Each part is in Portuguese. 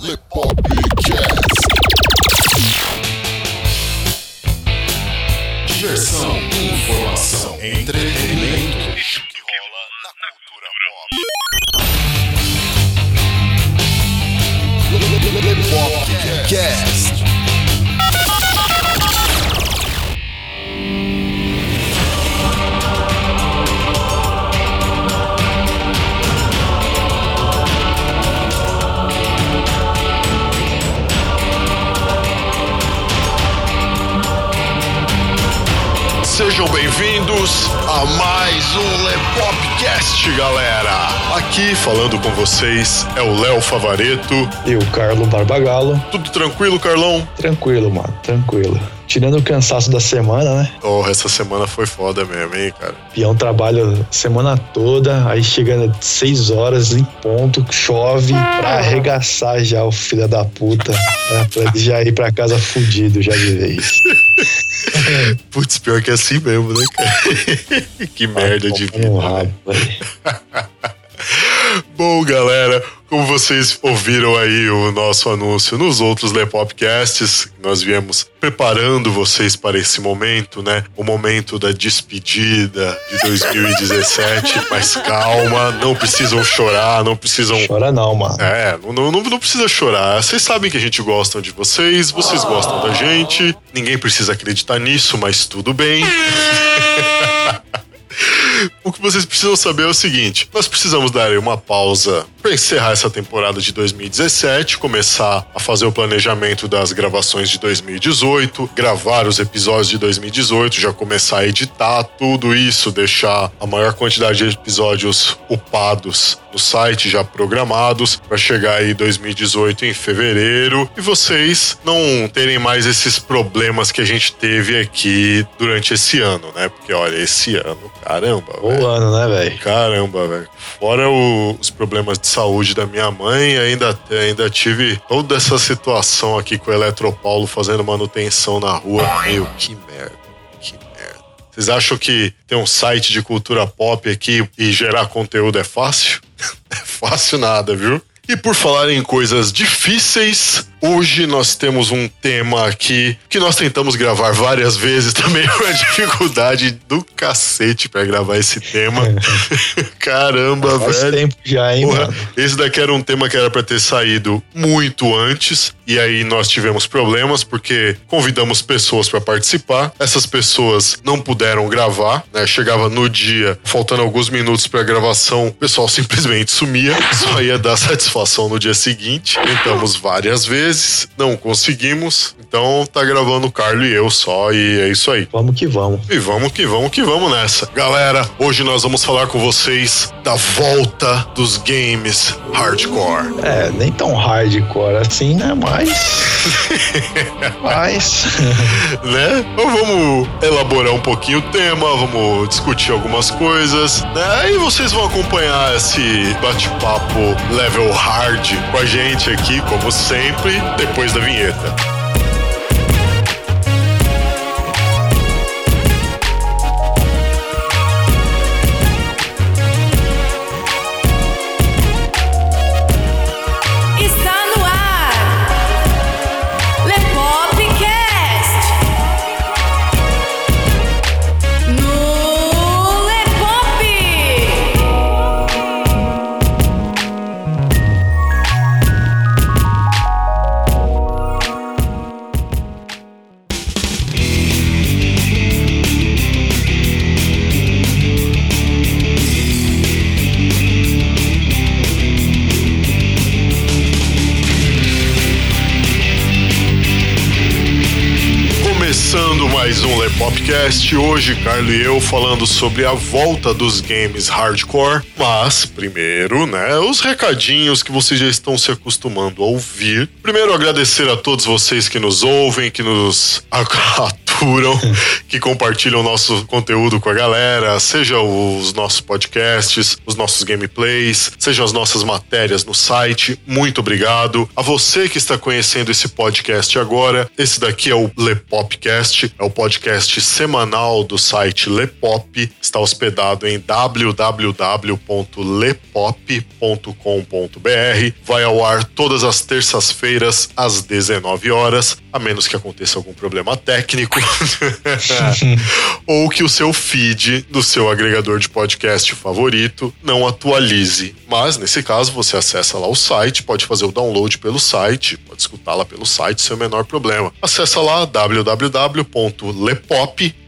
Lepopcast. Diversão, informação, entretenimento. Sejam bem-vindos a mais um Lepopcast, galera. Aqui falando com vocês é o Léo Favareto. E o Carlo Barbagalo. Tudo tranquilo, Carlão? Tranquilo, mano, tranquilo. Tirando o cansaço da semana, né? Oh, essa semana foi foda mesmo, hein, cara? Peão trabalha a semana toda, aí chega seis horas em ponto, chove pra arregaçar já o filho da puta. Né? Pra ele já ir pra casa fudido já de vez. Putz, pior que é assim mesmo, né, cara? que merda de vida. Um né? rabo. Bom, galera, como vocês ouviram aí o nosso anúncio nos outros Lepopcasts, nós viemos preparando vocês para esse momento, né? O momento da despedida de 2017. Mas calma, não precisam chorar, não precisam Chora não, mano. é, não, não, não precisa chorar. Vocês sabem que a gente gosta de vocês, vocês gostam da gente. Ninguém precisa acreditar nisso, mas tudo bem. O que vocês precisam saber é o seguinte: nós precisamos dar uma pausa para encerrar essa temporada de 2017, começar a fazer o planejamento das gravações de 2018, gravar os episódios de 2018, já começar a editar tudo isso, deixar a maior quantidade de episódios upados no site, já programados, para chegar aí 2018 em fevereiro. E vocês não terem mais esses problemas que a gente teve aqui durante esse ano, né? Porque olha, esse ano, caramba, velho. O ano, né, velho? Caramba, velho. Fora o- os problemas de saúde da minha mãe, ainda, ainda tive toda essa situação aqui com o Eletropaulo fazendo manutenção na rua. Meu, que merda. Que merda. Vocês acham que ter um site de cultura pop aqui e gerar conteúdo é fácil? é fácil nada, viu? E por falar em coisas difíceis, hoje nós temos um tema aqui que nós tentamos gravar várias vezes também, uma dificuldade do cacete pra gravar esse tema. Caramba, Faz velho. tempo já, hein, Porra, mano? esse daqui era um tema que era pra ter saído muito antes e aí nós tivemos problemas porque convidamos pessoas pra participar. Essas pessoas não puderam gravar, né? Chegava no dia, faltando alguns minutos pra gravação, o pessoal simplesmente sumia, só ia dar satisfação no dia seguinte. Tentamos várias vezes, não conseguimos. Então tá gravando o Carlo e eu só e é isso aí. Vamos que vamos. E vamos que vamos que vamos nessa. Galera, hoje nós vamos falar com vocês da volta dos games hardcore. É, nem tão hardcore assim, né? Mas. Mas. Né? Então vamos elaborar um pouquinho o tema, vamos discutir algumas coisas, né? E vocês vão acompanhar esse bate-papo level hard com a gente aqui, como sempre, depois da vinheta. Um Lepopcast, hoje Carlos e eu falando sobre a volta dos games hardcore, mas primeiro, né, os recadinhos que vocês já estão se acostumando a ouvir. Primeiro agradecer a todos vocês que nos ouvem, que nos procuram, que compartilham nosso conteúdo com a galera, seja os nossos podcasts, os nossos gameplays, sejam as nossas matérias no site. Muito obrigado. A você que está conhecendo esse podcast agora, esse daqui é o Lepopcast, é o podcast semanal do site Lepop, está hospedado em www.lepop.com.br. Vai ao ar todas as terças-feiras às 19 horas, a menos que aconteça algum problema técnico ou que o seu feed do seu agregador de podcast favorito não atualize. Mas nesse caso você acessa lá o site, pode fazer o download pelo site, pode escutar lá pelo site sem o menor problema. Acessa lá www.lepop,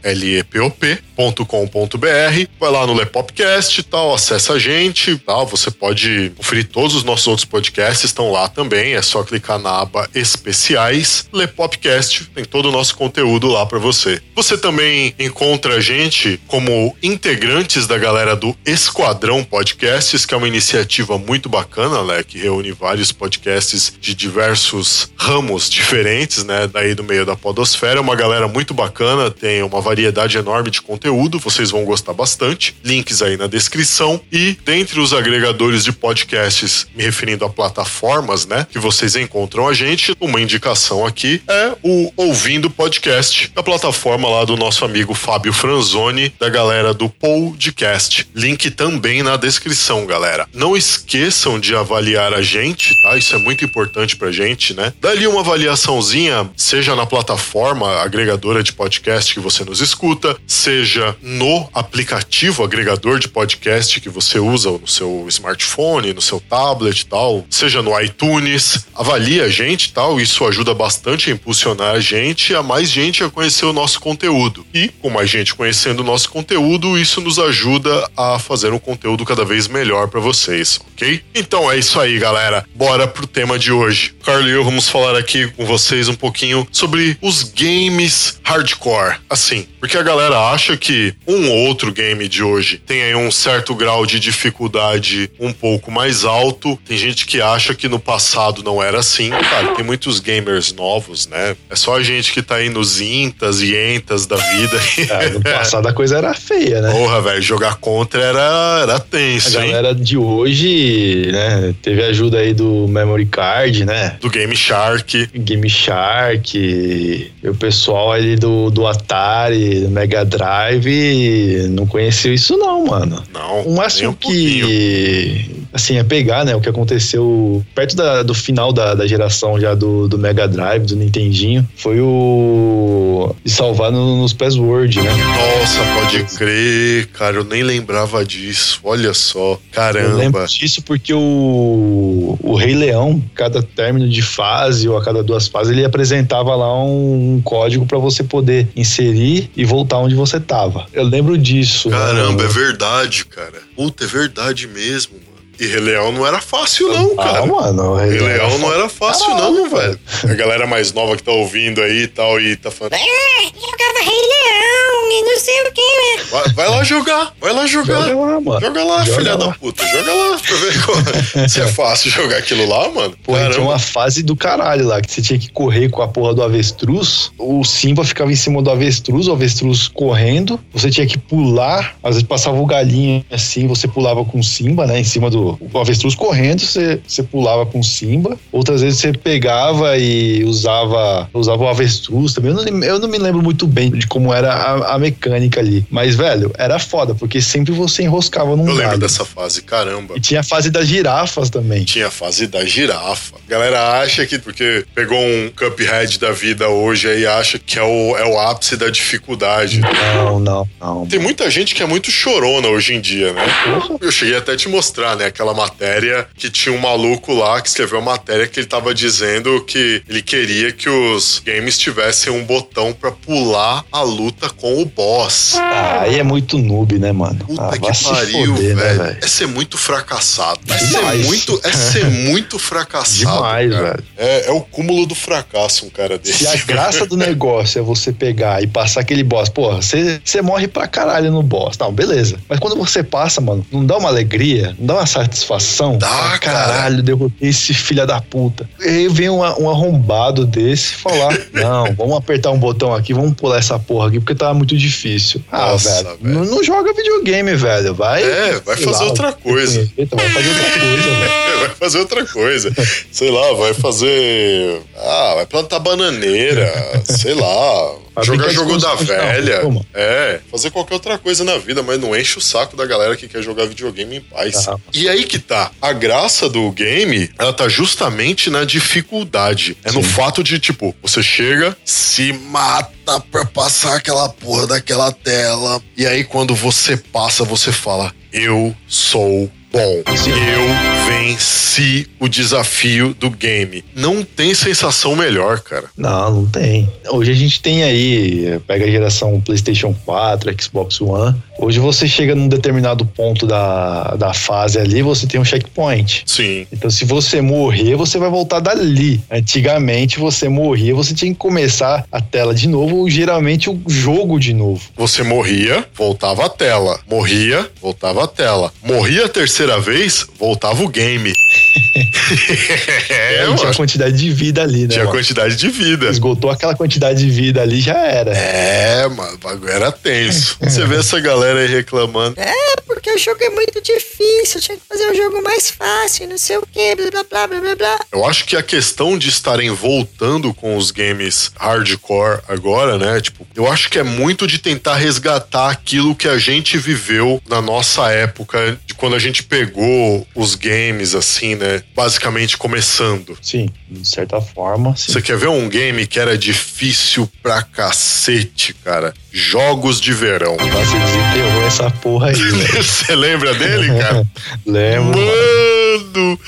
L-E-P-O-P.com.br, vai lá no Lepopcast e tal, acessa a gente, tal, você pode conferir todos os nossos outros podcasts, estão lá também, é só clicar na aba especiais, Lepopcast, tem todo o nosso conteúdo lá para você. Você também encontra a gente como integrantes da galera do Esquadrão Podcasts, que é uma iniciativa muito bacana, né, que reúne vários podcasts de diversos ramos diferentes, né, daí do meio da podosfera, é uma galera muito bacana, tem uma variedade enorme de conteúdo, vocês vão gostar bastante. Links aí na descrição e dentre os agregadores de podcasts, me referindo a plataformas, né, que vocês encontram a gente, uma indicação aqui é o Ouvindo Podcast, da plataforma lá do nosso amigo Fábio Franzoni, da galera do Podcast. Link também na descrição, galera. Não esqueçam de avaliar a gente, tá? Isso é muito importante pra gente, né? Dá-lhe uma avaliaçãozinha, seja na plataforma agregadora de podcast que você nos escuta, seja no aplicativo agregador de podcast que você usa no seu smartphone, no seu tablet tal, seja no iTunes. Avalie a gente tal, isso ajuda bastante a impulsionar a gente, a mais gente a conhecer o nosso conteúdo. E com mais gente conhecendo o nosso conteúdo, isso nos ajuda a fazer um conteúdo cada vez melhor para vocês, ok? Então é isso aí, galera. Bora pro tema de hoje. Carlos e eu vamos falar aqui com vocês um pouquinho sobre os games hardcore. Assim, porque a galera acha que um ou outro game de hoje tem aí um certo grau de dificuldade um pouco mais alto. Tem gente que acha que no passado não era assim. Cara, tem muitos gamers novos, né? É só a gente que tá aí nos e entas da vida. É, no passado a coisa era feia, né? Porra, velho, jogar contra era, era tenso, A hein? galera de hoje, né, teve ajuda aí do Memory Card, né? Do Game Shark. Game Shark, e o pessoal ali do, do Atari, do Mega Drive, não conheceu isso não, mano. Não, O máximo um pouquinho. que, assim, é pegar, né, o que aconteceu perto da- do final da, da geração já do, do Mega Drive, do Nintendinho, foi o de salvar no- nos password, né? Nossa, pode crer, cara, eu nem lembrava disso. Olha só, Eu lembro caramba. disso porque o, o Rei Leão, cada término de fase ou a cada duas fases, ele apresentava lá um, um código para você poder inserir e voltar onde você tava. Eu lembro disso. Caramba, é né? verdade, cara. Puta, é verdade mesmo. E Rei Leão não era fácil, não, cara. Ah, mano, Rei Rei Leão Leão não era fácil, não, velho. A galera mais nova que tá ouvindo aí e tal, e tá falando. É, jogava Rei Leão e não sei o que, né? Vai, vai lá jogar, vai lá jogar. Joga lá, mano. Joga lá, Joga filha lá. da puta. Joga lá pra ver como- se é fácil jogar aquilo lá, mano. Pô, tinha uma fase do caralho lá, que você tinha que correr com a porra do avestruz. O Simba ficava em cima do avestruz, o avestruz correndo. Você tinha que pular, às vezes passava o galinho assim, você pulava com o Simba, né? Em cima do o avestruz correndo, você, você pulava com Simba. Outras vezes você pegava e usava, usava o avestruz também. Eu não, eu não me lembro muito bem de como era a, a mecânica ali. Mas, velho, era foda, porque sempre você enroscava num Eu lembro galho. dessa fase, caramba. E tinha a fase das girafas também. Tinha a fase da girafa. A galera acha que, porque pegou um Cuphead da vida hoje aí, acha que é o, é o ápice da dificuldade. Não, não, não. Tem muita gente que é muito chorona hoje em dia, né? Eu cheguei até a te mostrar, né? Aquela matéria que tinha um maluco lá que escreveu uma matéria que ele tava dizendo que ele queria que os games tivessem um botão pra pular a luta com o boss. Ah, aí é muito noob, né, mano? Puta ah, que pariu, foder, né, velho. velho? é ser muito fracassado. É ser muito, é ser muito fracassado. Demais, cara. velho. É, é o cúmulo do fracasso, um cara desse. Se a graça do negócio é você pegar e passar aquele boss, porra, você morre pra caralho no boss. Não, beleza. Mas quando você passa, mano, não dá uma alegria, não dá uma satisfação. Dá, Fala, cara. Caralho, derrotei esse filho da puta. E aí vem um, um arrombado desse falar: Não, vamos apertar um botão aqui, vamos pular essa porra aqui, porque tava muito difícil. Ah, Nossa, velho, velho. Não, não joga videogame, velho. Vai. É, vai fazer outra coisa. Vai fazer outra coisa, velho. Vai fazer outra coisa. Sei lá, vai fazer. Ah, vai plantar bananeira. sei lá. Jogar jogo da velha. É, fazer qualquer outra coisa na vida, mas não enche o saco da galera que quer jogar videogame em paz. Ah. E aí que tá. A graça do game, ela tá justamente na dificuldade. É no Sim. fato de, tipo, você chega, se mata pra passar aquela porra daquela tela. E aí, quando você passa, você fala: Eu sou bom. Eu venci o desafio do game. Não tem sensação melhor, cara. Não, não tem. Hoje a gente tem aí, pega a geração PlayStation 4, Xbox One. Hoje você chega num determinado ponto da, da fase ali, você tem um checkpoint. Sim. Então, se você morrer, você vai voltar dali. Antigamente, você morria, você tinha que começar a tela de novo, ou geralmente o jogo de novo. Você morria, voltava a tela. Morria, voltava a tela. Morria a terceira vez, voltava o game. É, Aí tinha a quantidade de vida ali, né? Tinha mano? quantidade de vida. Esgotou aquela quantidade de vida ali, já era. É, mano, o bagulho era tenso. Você vê essa galera aí reclamando. É, porque o jogo é muito difícil, tinha que fazer um jogo mais fácil, não sei o que, blá blá blá blá blá blá. Eu acho que a questão de estarem voltando com os games hardcore agora, né? Tipo, eu acho que é muito de tentar resgatar aquilo que a gente viveu na nossa época, de quando a gente pegou os games, assim, né? Basicamente começando. Sim, de certa forma, sim. Você quer ver um game que era difícil pra cacete, cara? Jogos de verão. Você desenterrou essa porra aí, velho. Você lembra dele, cara? Lembro. Mano,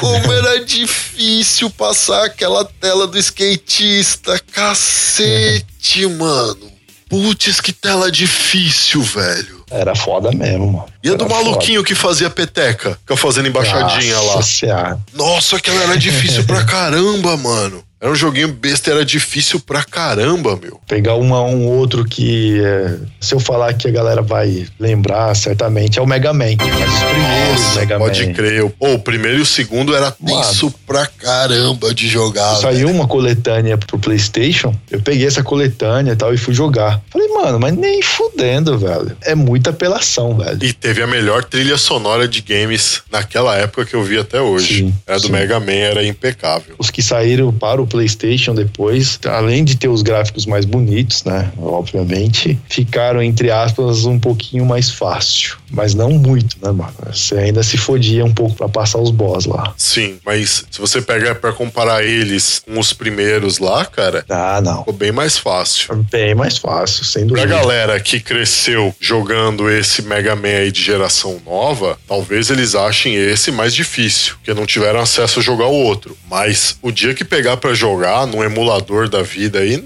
como era difícil passar aquela tela do skatista. Cacete, mano. Putz, que tela difícil, velho. Era foda mesmo, mano. E a do maluquinho que fazia peteca? Fica fazendo foda. embaixadinha lá. Nossa Senhora. Nossa, aquela era difícil pra caramba, mano. Era um joguinho besta, era difícil pra caramba, meu. Pegar uma, um outro que, é, se eu falar que a galera vai lembrar, certamente, é o Mega Man. Mas os primeiros Nossa, Mega pode Man. crer. Pô, o primeiro e o segundo era tenso pra caramba de jogar. Saiu velho. uma coletânea pro PlayStation. Eu peguei essa coletânea e tal e fui jogar. Falei, mano, mas nem fudendo, velho. É muita apelação, velho. E teve a melhor trilha sonora de games naquela época que eu vi até hoje. Sim, era do sim. Mega Man, era impecável. Os que saíram para o PlayStation depois, além de ter os gráficos mais bonitos, né? Obviamente, ficaram, entre aspas, um pouquinho mais fácil. Mas não muito, né, mano? Você ainda se fodia um pouco pra passar os boss lá. Sim, mas se você pegar pra comparar eles com os primeiros lá, cara, Ah, não. ficou bem mais fácil. Bem mais fácil, sem Pra dúvida. galera que cresceu jogando esse Mega Man aí de geração nova, talvez eles achem esse mais difícil, porque não tiveram acesso a jogar o outro. Mas o dia que pegar pra jogar num emulador da vida aí,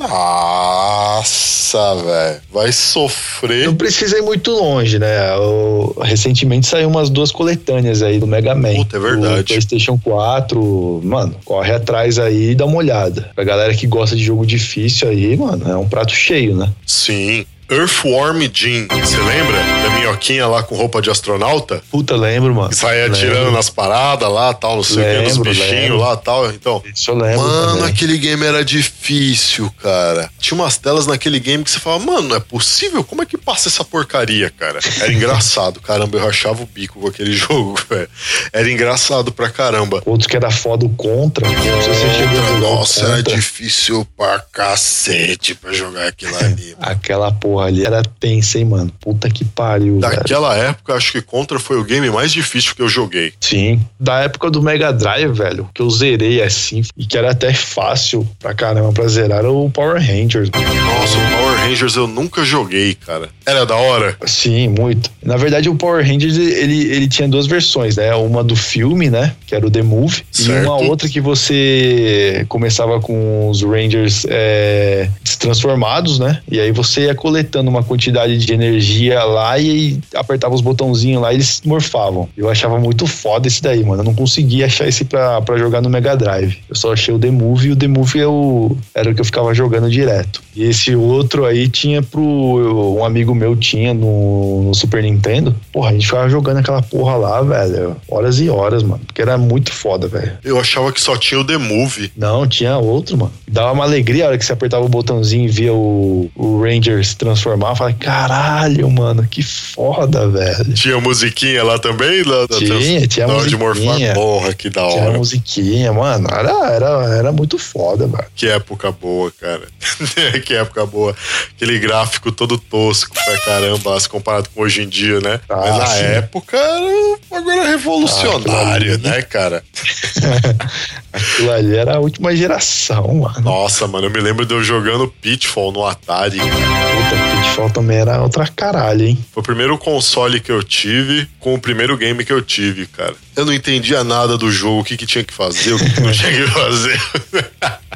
nossa, velho, vai sofrer. Não precisa ir muito longe, né? O- recentemente saiu umas duas coletâneas aí do Mega Man. Puta, é verdade. O PlayStation 4, mano, corre atrás aí e dá uma olhada. Pra galera que gosta de jogo difícil aí, mano, é um prato cheio, né? Sim. Earthworm Jim, você lembra? Da minhoquinha lá com roupa de astronauta? Puta, lembro, mano. Que Lembro. atirando nas paradas lá, tal, não sei o que, nos bichinhos lá, tal. Então, Isso eu lembro Mano, também. aquele game era difícil, cara. Tinha umas telas naquele game que você falava, mano, não é possível? Como é que passa essa porcaria, cara? Era engraçado, caramba, eu rachava o bico com aquele jogo, velho. Era engraçado pra caramba. Outros que era foda o Contra. Não sei se você chegou a Nossa, era difícil pra cacete pra jogar aquilo ali. Aquela porra ali era tensa, hein, mano? Puta que pariu, velho. Daquela época, acho que Contra foi o game mais difícil que eu joguei. Sim. Da época do Mega Drive, velho, que eu zerei assim, e que era até fácil pra caramba pra zerar, era o Power Rangers. Nossa, o Power Rangers eu nunca joguei, cara. Era da hora? Sim, muito. Na verdade, o Power Rangers, ele, ele tinha duas versões, né? Uma do filme, né? Que era o The Movie. Certo. E uma outra que você começava com os Rangers é, transformados, né? E aí você ia coletando injetando uma quantidade de energia lá e apertava os botãozinhos lá e eles morfavam. Eu achava muito foda esse daí, mano. Eu não conseguia achar esse pra, pra jogar no Mega Drive. Eu só achei o The Move e o The Move eu, era o que eu ficava jogando direto. E esse outro aí tinha pro. Um amigo meu tinha no, no Super Nintendo. Porra, a gente ficava jogando aquela porra lá, velho. Horas e horas, mano. Porque era muito foda, velho. Eu achava que só tinha o The Move. Não, tinha outro, mano. Dava uma alegria a hora que você apertava o botãozinho e via o, o Ranger se transformar. Eu falei, caralho, mano, que foda, velho. Tinha musiquinha lá também? Lá, da Tinha, trans- tinha de musiquinha. morfar. Porra, que da Tinha hora. musiquinha, mano. Era, era, era muito foda, mano. Que época boa, cara. que época boa. Aquele gráfico todo tosco pra caramba, se comparado com hoje em dia, né? Ah, Mas na sim. época era um bagulho revolucionário, Ah, né, cara? Aquilo ali era a última geração, mano. Nossa, mano, eu me lembro de eu jogando Pitfall no Atari. Puta, Pitfall também era outra caralho, hein? Foi o primeiro console que eu tive com o primeiro game que eu tive, cara. Eu não entendia nada do jogo, o que, que tinha que fazer, o que, que não tinha que fazer.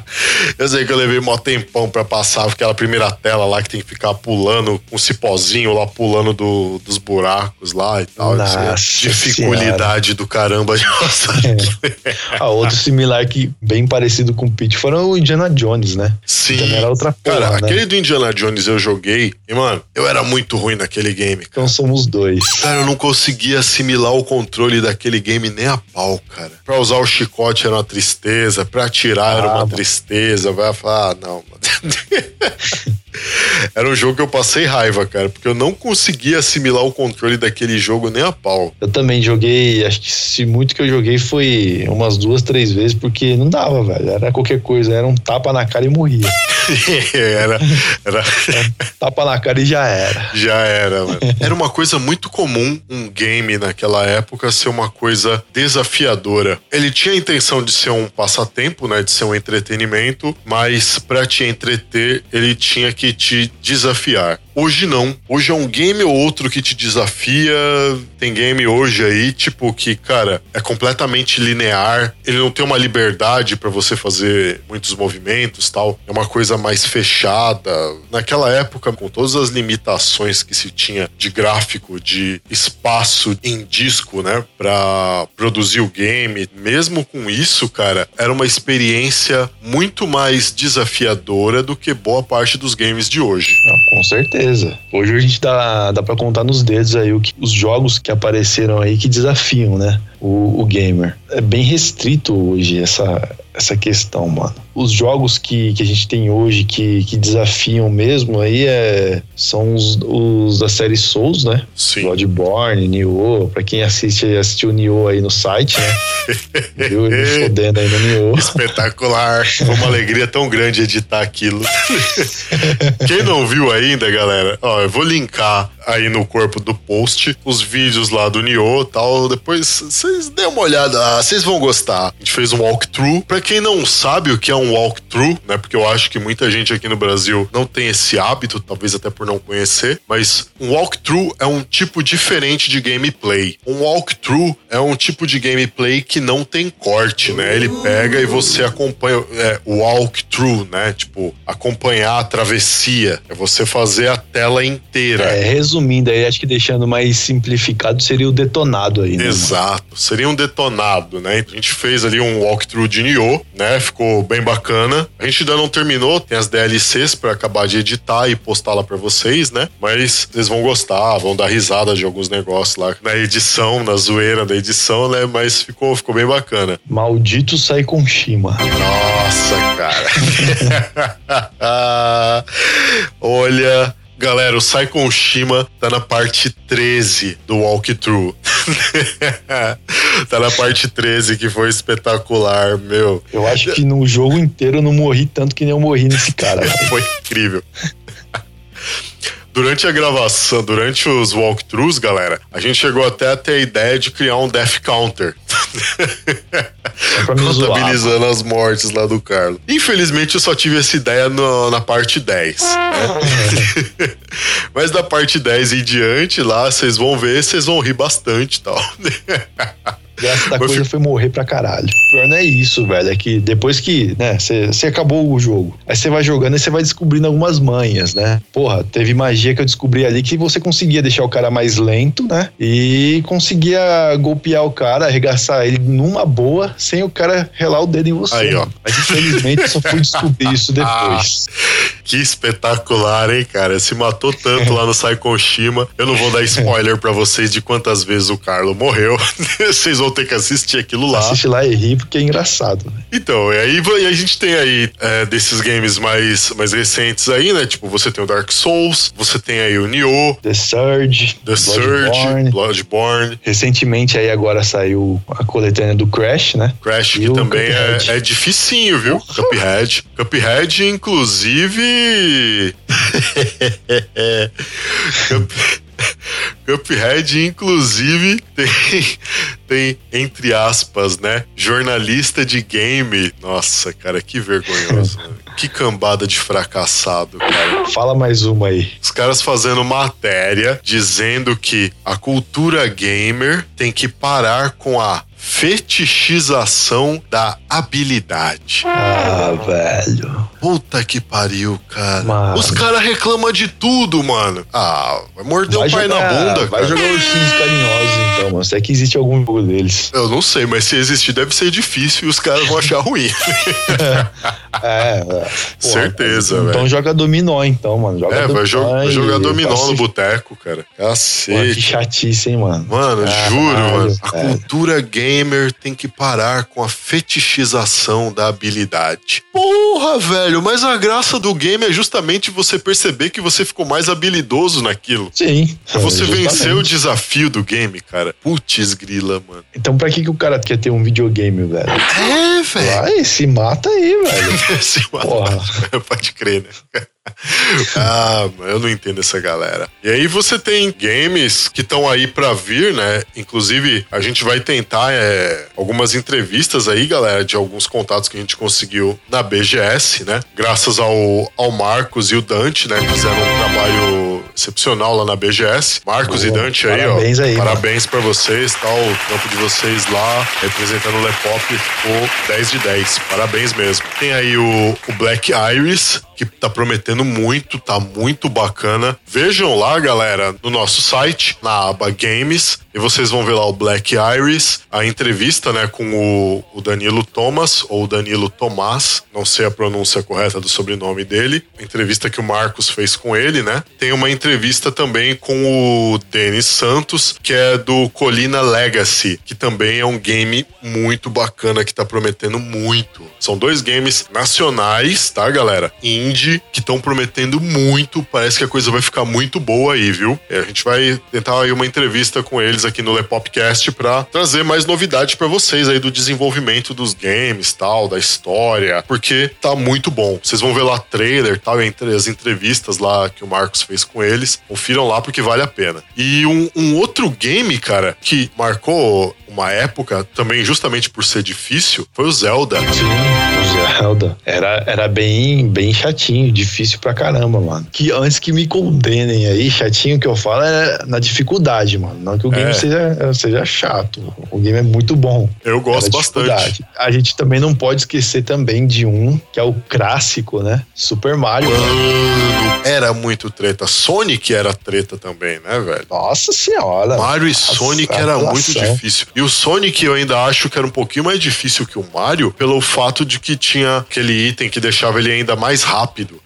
Eu sei que eu levei mó tempão pra passar aquela primeira tela lá que tem que ficar pulando com um cipózinho lá, pulando do- dos buracos lá e tal. Nossa é Dificuldade do caramba de passar. Ah, outro similar que bem parecido com o Pitfall era o Indiana Jones, né? Sim. Também era outra porra, Cara, né? aquele do Indiana Jones eu joguei e, mano, eu era muito ruim naquele game. Então somos dois. Cara, eu não conseguia assimilar o controle daquele game nem a pau, cara. Pra usar o chicote era uma tristeza, pra atirar era Ah, uma mano. tristeza. Vai falar, ah, não, mano. Era um jogo que eu passei raiva, cara, porque eu não conseguia assimilar o controle daquele jogo nem a pau. Eu também joguei, acho que se muito que eu joguei foi umas duas, três vezes, porque não dava, velho. Era qualquer coisa, era um tapa na cara e morria. era, era, Tapa na cara e já era. já era, mano. Era uma coisa muito comum um game naquela época ser uma coisa desafiadora. Ele tinha a intenção de ser um passatempo, né, de ser um entretenimento, mas pra te entreter, ele tinha que te desafiar. Hoje não. Hoje é um game ou outro que te desafia. Tem game hoje aí, tipo, que, cara, é completamente linear. Ele não tem uma liberdade pra você fazer muitos movimentos tal. É uma coisa mais fechada. Naquela época, com todas as limitações que se tinha de gráfico, de espaço em disco, né, pra produzir o game, mesmo com isso, cara, era uma experiência muito mais desafiadora do que boa parte dos games de hoje. Não, com certeza. Hoje a gente dá, dá pra contar nos dedos aí o que, os jogos que apareceram aí que desafiam, né? O, o gamer. É bem restrito hoje essa, essa questão, mano. Os jogos que, que a gente tem hoje que, que desafiam mesmo aí é, são os, os da série Souls, né? Sim. Bloodborne, Nioh. Pra quem assiste, assistiu Nioh aí no site, né? Viu? Me fodendo aí no Nioh. Espetacular. Foi uma alegria tão grande editar aquilo. Quem não viu ainda, galera, ó, eu vou linkar aí no corpo do post os vídeos lá do Nioh e tal. Depois vocês dêem uma olhada vocês vão gostar. A gente fez um walkthrough. Pra quem não sabe o que é um walkthrough, né? Porque eu acho que muita gente aqui no Brasil não tem esse hábito, talvez até por não conhecer, mas um walkthrough é um tipo diferente de gameplay. Um walkthrough é um tipo de gameplay que não tem corte, né? Ele pega e você acompanha é, o walkthrough, né? Tipo, acompanhar a travessia. É você fazer a tela inteira. É, resumindo aí, acho que deixando mais simplificado, seria o detonado aí, né? mano? Exato, seria um detonado, né? A gente fez ali um walkthrough de Nioh, né? Ficou bem bacana. A gente ainda não terminou, tem as DLCs pra acabar de editar e postar lá pra vocês, né? Mas vocês vão gostar, vão dar risada de alguns negócios lá na edição, na zoeira da edição, né? Mas ficou, ficou bem bacana. Maldito sai com Shima. Nossa, cara. Olha, galera, o Saikon Shima tá na parte 13 do walkthrough. tá na parte 13 que foi espetacular, meu. Eu acho que no jogo inteiro eu não morri tanto que nem eu morri nesse cara. Foi incrível. Durante a gravação, durante os walkthroughs, galera, a gente chegou até a ter a ideia de criar um death counter. Me zoar. Contabilizando as mortes lá do Carlos. Infelizmente, eu só tive essa ideia no- na parte 10. né? Mas da parte 10 em diante, lá, vocês vão ver, vocês vão rir bastante e tal. Graça da coisa foi morrer pra caralho. O pior não é isso, velho. É que depois que, né, você acabou o jogo. Aí você vai jogando e você vai descobrindo algumas manhas, né? Porra, teve magia que eu descobri ali que você conseguia deixar o cara mais lento, né? E conseguia golpear o cara, arregaçar ele numa boa, sem o cara relar o dedo em você. Aí, ó. Mas infelizmente eu só fui descobrir isso depois. Que espetacular, hein, cara? Se matou tanto lá no Saikoshima. Eu não vou dar spoiler pra vocês de quantas vezes o Carlo morreu. vocês vão ter que assistir aquilo lá. Assiste lá e ri porque é engraçado. né? Então, e aí e a gente tem aí é, desses games mais, mais recentes aí, né? Tipo, você tem o Dark Souls, você tem aí o Nioh, The Surge, The Surge, Bloodborne. Recentemente aí agora saiu a coletânea do Crash, né? Crash, E que também é, Cuphead. é dificinho, viu? Cuphead. Cuphead, inclusive. Cup- Cuphead, inclusive, tem, tem, entre aspas, né? Jornalista de game. Nossa, cara, que vergonhoso. né? Que cambada de fracassado, cara. Fala mais uma aí. Os caras fazendo matéria dizendo que a cultura gamer tem que parar com a fetichização da habilidade. Ah, velho. Puta que pariu, cara. Mano. Os caras reclamam de tudo, mano. Ah, vai morder o pai na bunda, vai cara. jogar ursinhos carinhosos, então, mano. Se é que existe algum jogo deles. Eu não sei, mas se existir deve ser difícil e os caras vão achar ruim. É, é. Porra, Certeza, Então velho. joga dominó, então, mano. Joga É, vai, jo- vai jogar dominó no Cacete. boteco, cara. Pô, que Cacete. chatice, hein, mano. Mano, Caralho, juro, mano. A velho. cultura gamer tem que parar com a fetichização da habilidade. Porra, velho, mas a graça do game é justamente você perceber que você ficou mais habilidoso naquilo. Sim. É você é, vencer o desafio do game, cara. Putz, grila, mano. Então pra que, que o cara quer ter um videogame, velho? É, velho. Vai, se mata aí, velho. Se mata. Porra. Pode crer, né? ah, mano, eu não entendo essa galera. E aí você tem games que estão aí pra vir, né? Inclusive, a gente vai tentar é, algumas entrevistas aí, galera, de alguns contatos que a gente conseguiu na BGS, né? Graças ao, ao Marcos e o Dante, né? Fizeram um trabalho excepcional lá na BGS. Marcos Boa. e Dante aí, Parabéns ó. aí. Parabéns pra vocês, tal. O trampo de vocês lá, representando o Lepop, ficou 10 de 10. Parabéns mesmo. Tem aí o, o Black Iris, que tá prometendo muito, tá muito bacana. Vejam lá, galera, no nosso site, na aba Games, e vocês vão ver lá o Black Iris, a entrevista, né, com o, o Danilo Thomas, ou Danilo Tomás, não sei a pronúncia correta do sobrenome dele. A entrevista que o Marcos fez com ele, né? Tem uma entrevista também com o Denis Santos, que é do Colina Legacy, que também é um game muito bacana, que tá prometendo muito. São dois games nacionais, tá, galera? Indie, que estão prometendo muito. Parece que a coisa vai ficar muito boa aí, viu? É, a gente vai tentar aí uma entrevista com eles aqui no Lepopcast pra trazer mais novidade pra vocês aí do desenvolvimento dos games, tal, da história, porque tá muito bom. Vocês vão ver lá trailer, tal, entre as entrevistas lá que o Marcos fez com eles. Confiram lá porque vale a pena. E um, um outro game, cara, que marcou uma época, também justamente por ser difícil, foi o Zelda. Sim, o Zelda. Era, era bem, bem chatinho, difícil pra caramba, mano. Que antes que me condenem aí, chatinho que eu falo é na dificuldade, mano. Não que o game É. seja, seja chato. O game é muito bom. Eu gosto Era bastante. A gente também não pode esquecer também de um, que é o clássico, né? Super Mario. Mano, era muito treta. Sonic era treta também, né, velho? Nossa senhora. Mario e Sonic era muito difícil. E o Sonic eu ainda acho que era um pouquinho mais difícil que o Mario, pelo fato de que tinha aquele item que deixava ele ainda mais rápido.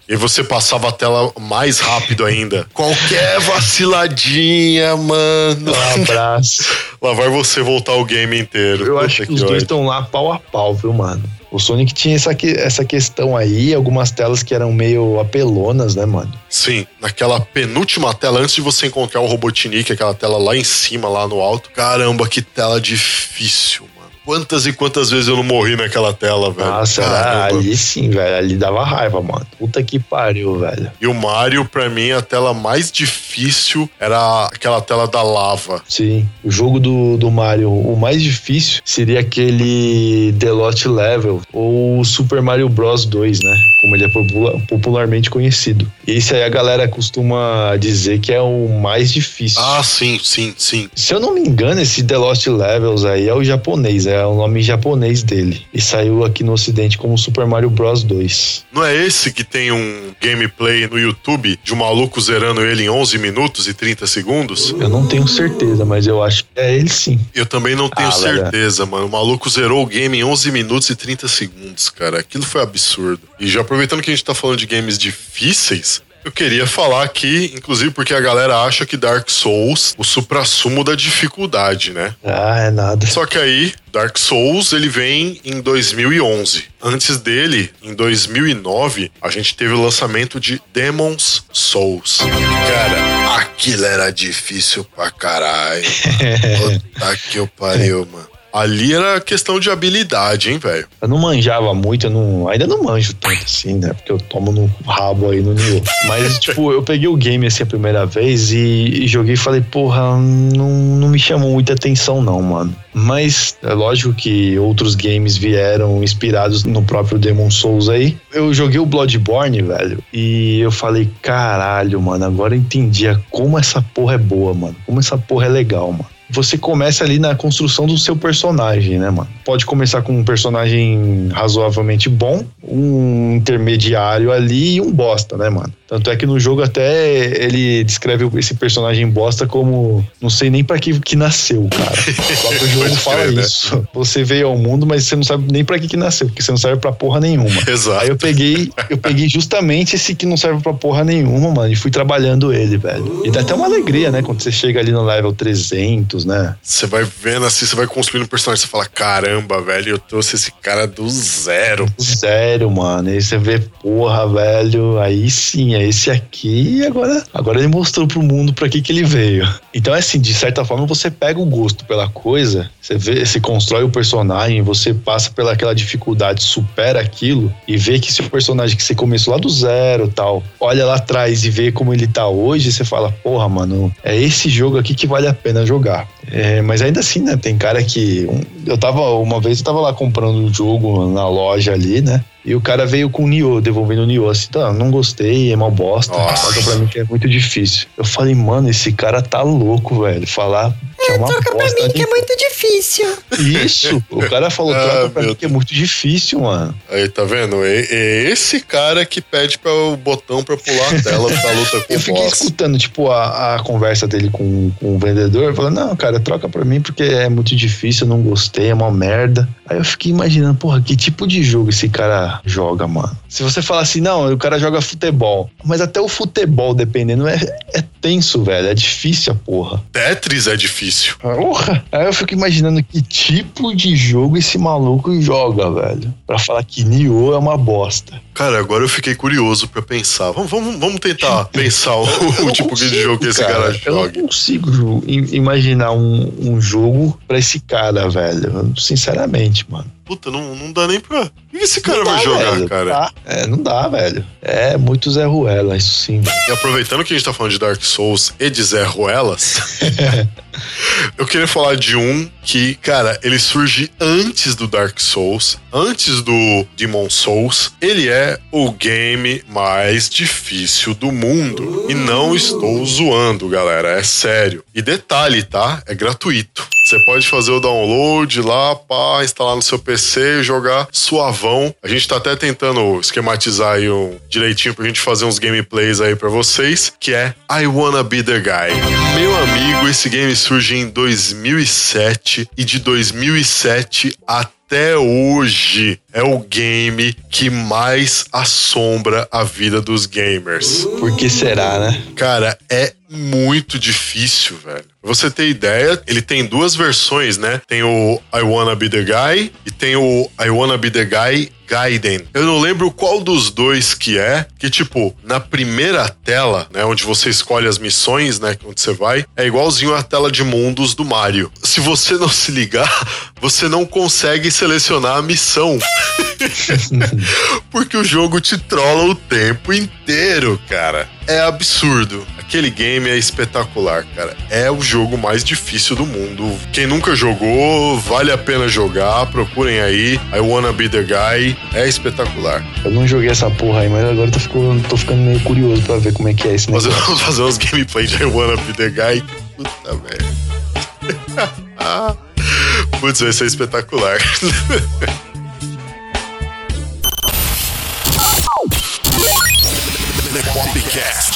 E aí você passava a tela mais rápido ainda. Qualquer vaciladinha, mano. Um abraço. Lá vai você voltar o game inteiro. Eu Puta acho que os dois estão lá pau a pau, viu, mano? O Sonic tinha essa, que- essa questão aí, algumas telas que eram meio apelonas, né, mano? Sim, naquela penúltima tela, antes de você encontrar o Robotnik, aquela tela lá em cima, lá no alto. Caramba, que tela difícil, mano. Quantas e quantas vezes eu não morri naquela tela, velho? Nossa, Caramba. ali sim, velho. Ali dava raiva, mano. Puta que pariu, velho. E o Mario, pra mim, a tela mais difícil era aquela tela da lava. Sim. O jogo do, do Mario, o mais difícil seria aquele The Lost Level ou Super Mario Bros 2, né? Como ele é popula- popularmente conhecido. Esse aí a galera costuma dizer que é o mais difícil. Ah, sim, sim, sim. Se eu não me engano, esse The Lost Levels aí é o japonês, é o nome japonês dele. E saiu aqui no ocidente como Super Mario Bros 2. Não é esse que tem um gameplay no YouTube de um maluco zerando ele em 11 minutos e 30 segundos? Eu não tenho certeza, mas eu acho que é ele sim. Eu também não tenho Ah, velho. certeza, mano. O maluco zerou o game em 11 minutos e 30 segundos, cara. Aquilo foi absurdo. E já aproveitando que a gente tá falando de games difíceis, eu queria falar aqui, inclusive porque a galera acha que Dark Souls, o suprassumo da dificuldade, né? Ah, é nada. Só que aí, Dark Souls, ele vem em 2011. Antes dele, em 2009, a gente teve o lançamento de Demon's Souls. Cara, aquilo era difícil pra caralho. Puta que eu pariu, mano. Ali era questão de habilidade, hein, velho? Eu não manjava muito, eu não, ainda não manjo tanto assim, né? Porque eu tomo no rabo aí no Nioh. Mas, tipo, eu peguei o game assim a primeira vez e, e joguei e falei, porra, não, não me chamou muita atenção, não, mano. Mas é lógico que outros games vieram inspirados no próprio Demon Souls aí. Eu joguei o Bloodborne, velho, e eu falei, caralho, mano, agora eu entendi como essa porra é boa, mano. Como essa porra é legal, mano. Você começa ali na construção do seu personagem, né, mano? Pode começar com um personagem razoavelmente bom, um intermediário ali e um bosta, né, mano? Tanto é que no jogo até ele descreve esse personagem bosta como não sei nem pra que, que nasceu, cara. O próprio jogo Pode fala crer, né? isso. Você veio ao mundo, mas você não sabe nem pra que, que nasceu, porque você não serve pra porra nenhuma. Exato. Aí eu peguei, eu peguei justamente esse que não serve pra porra nenhuma, mano, e fui trabalhando ele, velho. E dá até uma alegria, né, quando você chega ali no level 300, né? Você vai vendo assim, você vai construindo um personagem, você fala, caramba, velho, eu trouxe esse cara do zero. Sério, mano. Aí você vê, porra, velho, aí sim, é esse aqui, e agora, agora ele mostrou pro mundo pra que que ele veio. Então, é assim, de certa forma, você pega o gosto pela coisa, você vê, você constrói o personagem, você passa pela aquela dificuldade, supera aquilo e vê que se o personagem que você começou lá do zero tal, olha lá atrás e vê como ele tá hoje, você fala, porra, mano, é esse jogo aqui que vale a pena jogar. É, mas ainda assim, né? Tem cara que. um- eu tava. Uma vez eu tava lá comprando um jogo na loja ali, né? E o cara veio com o Nioh, devolvendo o Nioh assim, tá, não gostei, é uma bosta. Nossa. Toca pra mim que é muito difícil. Eu falei, mano, esse cara tá louco, velho. Falar que é uma Toca pra mim que é muito difícil. Isso, o cara falou, Ah, troca pra meu mim que é muito difícil, mano. Aí, tá vendo? É, é esse cara que pede para o botão pra pular a tela pra luta com Eu fiquei boss. escutando, tipo, a, a conversa dele com, com o vendedor, falando, não, cara, troca pra mim porque é muito difícil, eu não gostei, é uma merda. Aí eu fiquei imaginando, porra, que tipo de jogo esse cara joga, mano? Se você falar assim, não, o cara joga futebol, mas até o futebol, dependendo, é, é tenso, velho, é difícil a porra. Tetris é difícil. Porra! Aí eu fico imaginando que tipo de jogo esse maluco joga, velho. Pra falar que Nioh é uma bosta. Cara, agora eu fiquei curioso pra pensar. Vamos, vamos, vamos tentar pensar o, Eu o não tipo de consigo, jogo que esse cara, Eu não joga. consigo ju- im- imaginar um, um jogo pra esse cara, velho. Sinceramente, mano. Puta, não, não dá nem pra. O que esse cara vai jogar, velho, cara? não dá. É, não dá, velho. É muito Zé Ruela, isso sim. velho. E aproveitando que a gente tá falando de Dark Souls e de Zé Ruelas, eu queria falar de um que, cara, ele surge antes do Dark Souls, antes do Demon Souls. Ele é o game mais difícil do mundo. E não estou zoando, galera, é sério. E detalhe, tá? É gratuito. Você pode fazer o download lá, pá, instalar no seu PC jogar suavão. A gente tá até tentando esquematizar aí um, direitinho pra gente fazer uns gameplays aí pra vocês, que é I Wanna Be The Guy. Meu amigo, esse game surge em 2007 e de 2007 até hoje é o game que mais assombra a vida dos gamers. Por que será, né? Cara, é muito difícil, velho. Pra você ter ideia, ele tem duas versões, né? Tem o I Wanna Be The Guy e tem o I Wanna Be The Guy Gaiden. Eu não lembro qual dos dois que é, que tipo, na primeira tela, né, onde você escolhe as missões, né, onde você vai, é igualzinho a tela de mundos do Mario. Se você não se ligar, você não consegue selecionar a missão. Porque o jogo te trola o tempo inteiro, cara. É absurdo. Aquele game é espetacular, cara. É o jogo mais difícil do mundo. Quem nunca jogou, vale a pena jogar. Procurem aí. I Wanna Be The Guy. É espetacular. Eu não joguei essa porra aí, mas agora tô ficando, tô ficando meio curioso pra ver como é que é esse Fazer, negócio. fazer uns gameplay de I Wanna Be The Guy. Puta merda. Putz, vai ser espetacular. Lepopcast.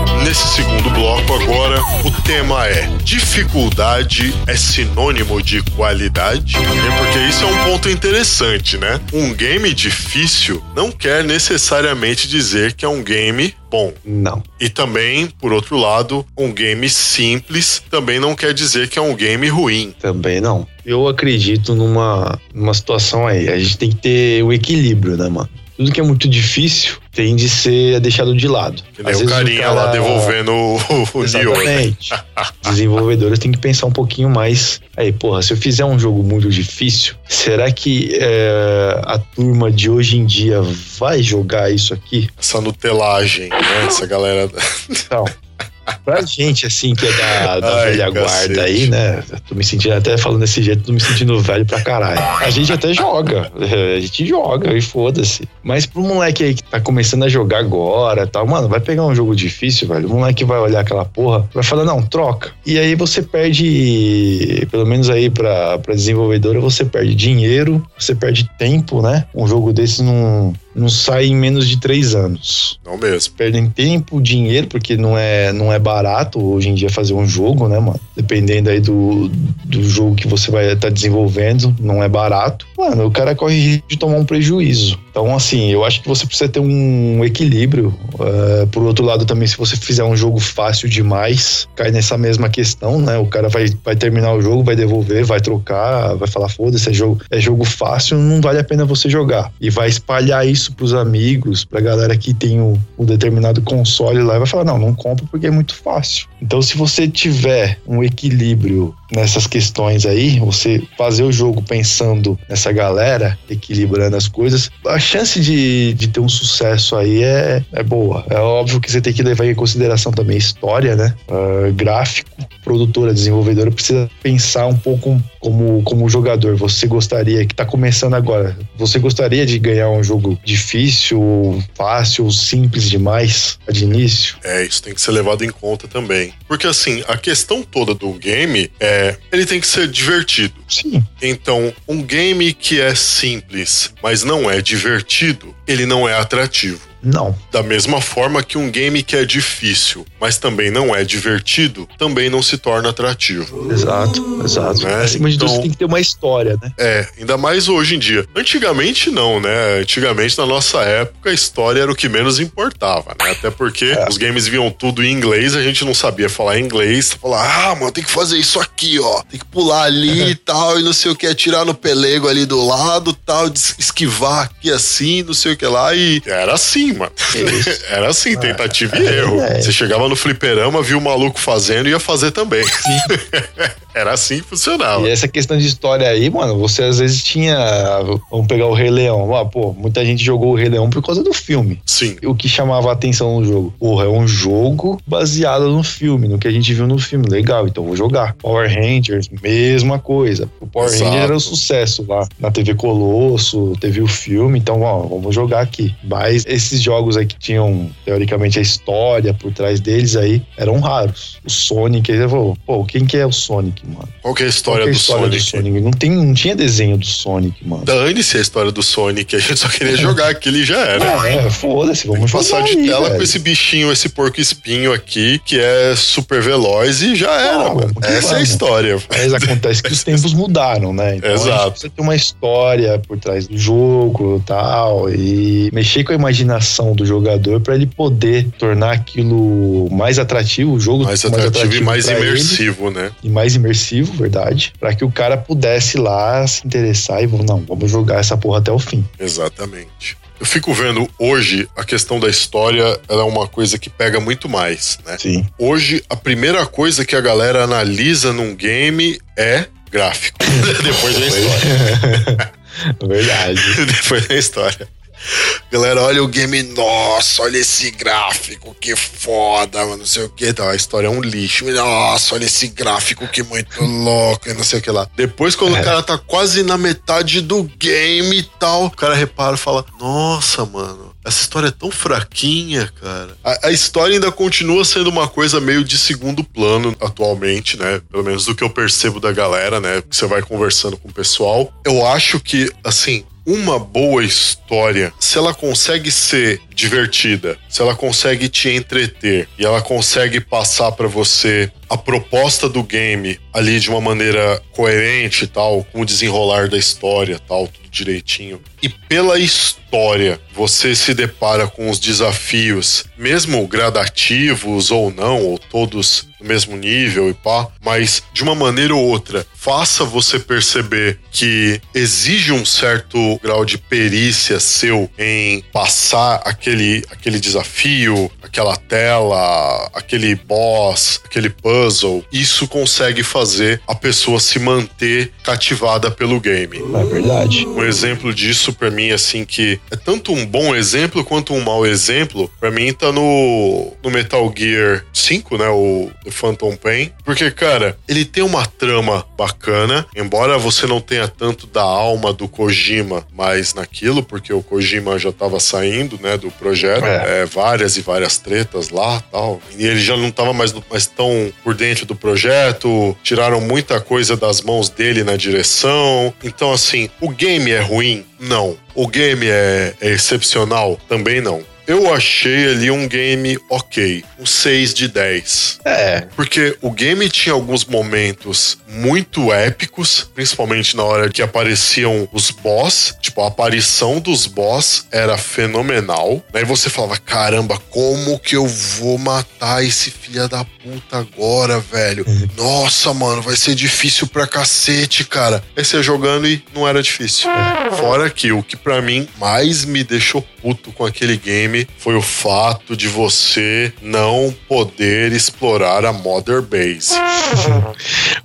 nesse segundo bloco agora, o tema é dificuldade é sinônimo de qualidade? É porque isso é um ponto interessante, né? Um game difícil não quer necessariamente dizer que é um game bom. Não. E também, por outro lado, um game simples também não quer dizer que é um game ruim. Também não. Eu acredito numa, numa situação aí. A gente tem que ter o equilíbrio, né, mano? Tudo que é muito difícil tem de ser deixado de lado. Que nem Às o carinha cara- lá devolvendo o, o né? Exatamente. Desenvolvedores têm que pensar um pouquinho mais. Aí, porra, se eu fizer um jogo muito difícil, será que é, a turma de hoje em dia vai jogar isso aqui? Essa nutelagem, né? Essa galera. Então, pra gente, assim, que é da, da Ai, velha cacete. guarda aí, né? Eu Tô me sentindo, até falando desse jeito, tô me sentindo velho pra caralho. A gente até joga, é, a gente joga e foda-se. Mas pro moleque aí que tá começando a jogar agora e tal, mano, vai pegar um jogo difícil, velho. O moleque vai olhar aquela porra, vai falar, não, troca. E aí você perde, pelo menos aí pra, pra desenvolvedora, você perde dinheiro, você perde tempo, né? Um jogo desse não, não sai em menos de três anos Não mesmo. perdem tempo, dinheiro, porque não é, não é barato hoje em dia fazer um jogo, né, mano? Dependendo aí do, do jogo que você vai estar desenvolvendo, não é barato. Mano, o cara corre risco de tomar um prejuízo. Então, assim, eu acho que você precisa ter um equilíbrio. Eh, por outro lado, também, se você fizer um jogo fácil demais, cai nessa mesma questão, né? O cara vai, vai terminar o jogo, vai devolver, vai trocar, vai falar, foda-se, é jogo, é jogo fácil, não vale a pena você jogar. E vai espalhar isso pros amigos, pra galera que tem o determinado console lá, e vai falar, não, não compra porque é muito fácil. Então, se você tiver um equilíbrio nessas questões aí, você fazer o jogo pensando nessa galera, equilibrando as coisas, a chance de, de ter um sucesso aí é, é boa. É óbvio que você tem que levar em consideração também história, né? Ah, gráfico, produtora, desenvolvedora precisa pensar um pouco como, como jogador. Você gostaria, que tá começando agora, você gostaria de ganhar um jogo difícil, fácil, simples demais de início? É, isso tem que ser levado em conta também. Porque assim, a questão toda do game é. Ele tem que ser divertido. Sim, Então, um game que é simples, mas não é divertido, ele não é atrativo. Não. Da mesma forma que um game que é difícil, mas também não é divertido, também não se torna atrativo. Exato, exato. Né? Acima de tudo, Então- você tem que ter uma história, né? É, ainda mais hoje em dia. Antigamente não, né? Antigamente, na nossa época, a história era o que menos importava, né? Até porque os games vinham tudo em inglês, a gente não sabia falar inglês. Falar, ah, mano, tem que fazer isso aqui, ó. Tem que pular ali e tal, e não sei o que, atirar no pelego ali do lado, tal, esquivar aqui assim, não sei o que lá. E era assim, mano. Era assim, tentativa e erro. é. Você chegava no fliperama, viu o maluco fazendo e ia fazer também. era assim que funcionava. E essa questão de história aí, mano, você às vezes tinha. Vamos pegar o Rei Leão. Ah, pô, muita gente jogou o Rei Leão por causa do filme. Sim. O que chamava a atenção no jogo? Porra, é um jogo baseado no filme, no que a gente viu no filme. Legal, então vou jogar. Power Rangers, mesma coisa. O Power Exato. Rangers era um sucesso lá na TV Colosso, teve o filme, então, ó, vamos jogar aqui. Mas esses jogos aí que tinham, teoricamente, a história por trás deles aí, eram raros. O Sonic, você falou, pô, quem que é o Sonic? Sonic, mano. Qual que é a história, é a do, história Sonic? do Sonic? Não, tem, não tinha desenho do Sonic, mano. Dane-se a história do Sonic, a gente só queria jogar aquilo e já era. É, foda-se, vamos jogar Passar de aí, tela velho. com esse bichinho, esse porco espinho aqui, que é super veloz e já era, mano. Essa é a história. Mas acontece que os tempos mudaram, né? Então Exato. precisa ter uma história por trás do jogo e tal. E mexer com a imaginação do jogador pra ele poder tornar aquilo mais atrativo, o jogo Mais atrativo e mais pra ele imersivo, né? e mais imersivo, verdade, Pra que o cara pudesse lá se interessar e vamos, não, vamos jogar essa porra até o fim. Exatamente. Eu fico vendo hoje a questão da história, ela é uma coisa que pega muito mais, né? Sim. Hoje, a primeira coisa que a galera analisa num game é gráfico. Depois vem a história. verdade. Depois vem história. Galera, olha o game, nossa, olha esse gráfico, que foda, mano, não sei o que. Tá, a história é um lixo. Nossa, olha esse gráfico, que muito louco, e não sei o que lá. Depois, quando É. o cara tá quase na metade do game e tal, o cara repara e fala: Nossa, mano, essa história é tão fraquinha, cara. A, a história ainda continua sendo uma coisa meio de segundo plano atualmente, né? Pelo menos do que eu percebo da galera, né? Que você vai conversando com o pessoal. Eu acho que, assim, uma boa história, se ela consegue ser divertida, se ela consegue te entreter e ela consegue passar pra você a proposta do game ali de uma maneira coerente e tal, com o desenrolar da história, tal, tudo direitinho. E pela história, você se depara com os desafios, mesmo gradativos ou não, ou todos no mesmo nível e pá, mas de uma maneira ou outra, faça você perceber que exige um certo grau de perícia seu em passar aquele, aquele desafio, aquela tela, aquele boss, aquele puzzle. Isso consegue fazer a pessoa se manter cativada pelo game. É verdade. Um exemplo disso pra mim, assim, que é tanto um bom exemplo quanto um mau exemplo, pra mim tá no, no Metal Gear 5, né? O Phantom Pain. Porque, cara, ele tem uma trama bacana, embora você não tenha tanto da alma do Kojima mais naquilo, porque o Kojima já tava saindo, né, do projeto. É. É, várias e várias tretas lá tal. E ele já não tava mais, mais tão por dentro do projeto, tiraram muita coisa das mãos dele na direção. Então, assim, o game é ruim? Não. O game é, é excepcional? Também não. Eu achei ali um game ok, um 6 de 10. É, Porque o game tinha alguns momentos muito épicos, principalmente na hora que apareciam os boss. Tipo, a aparição dos boss era fenomenal. Daí você falava: caramba, como que eu vou matar esse filho da puta agora, velho? Nossa, mano, vai ser difícil pra cacete, cara. Aí você ia jogando e não era difícil. Fora que o que pra mim mais me deixou puto com aquele game foi o fato de você não poder explorar a Mother Base.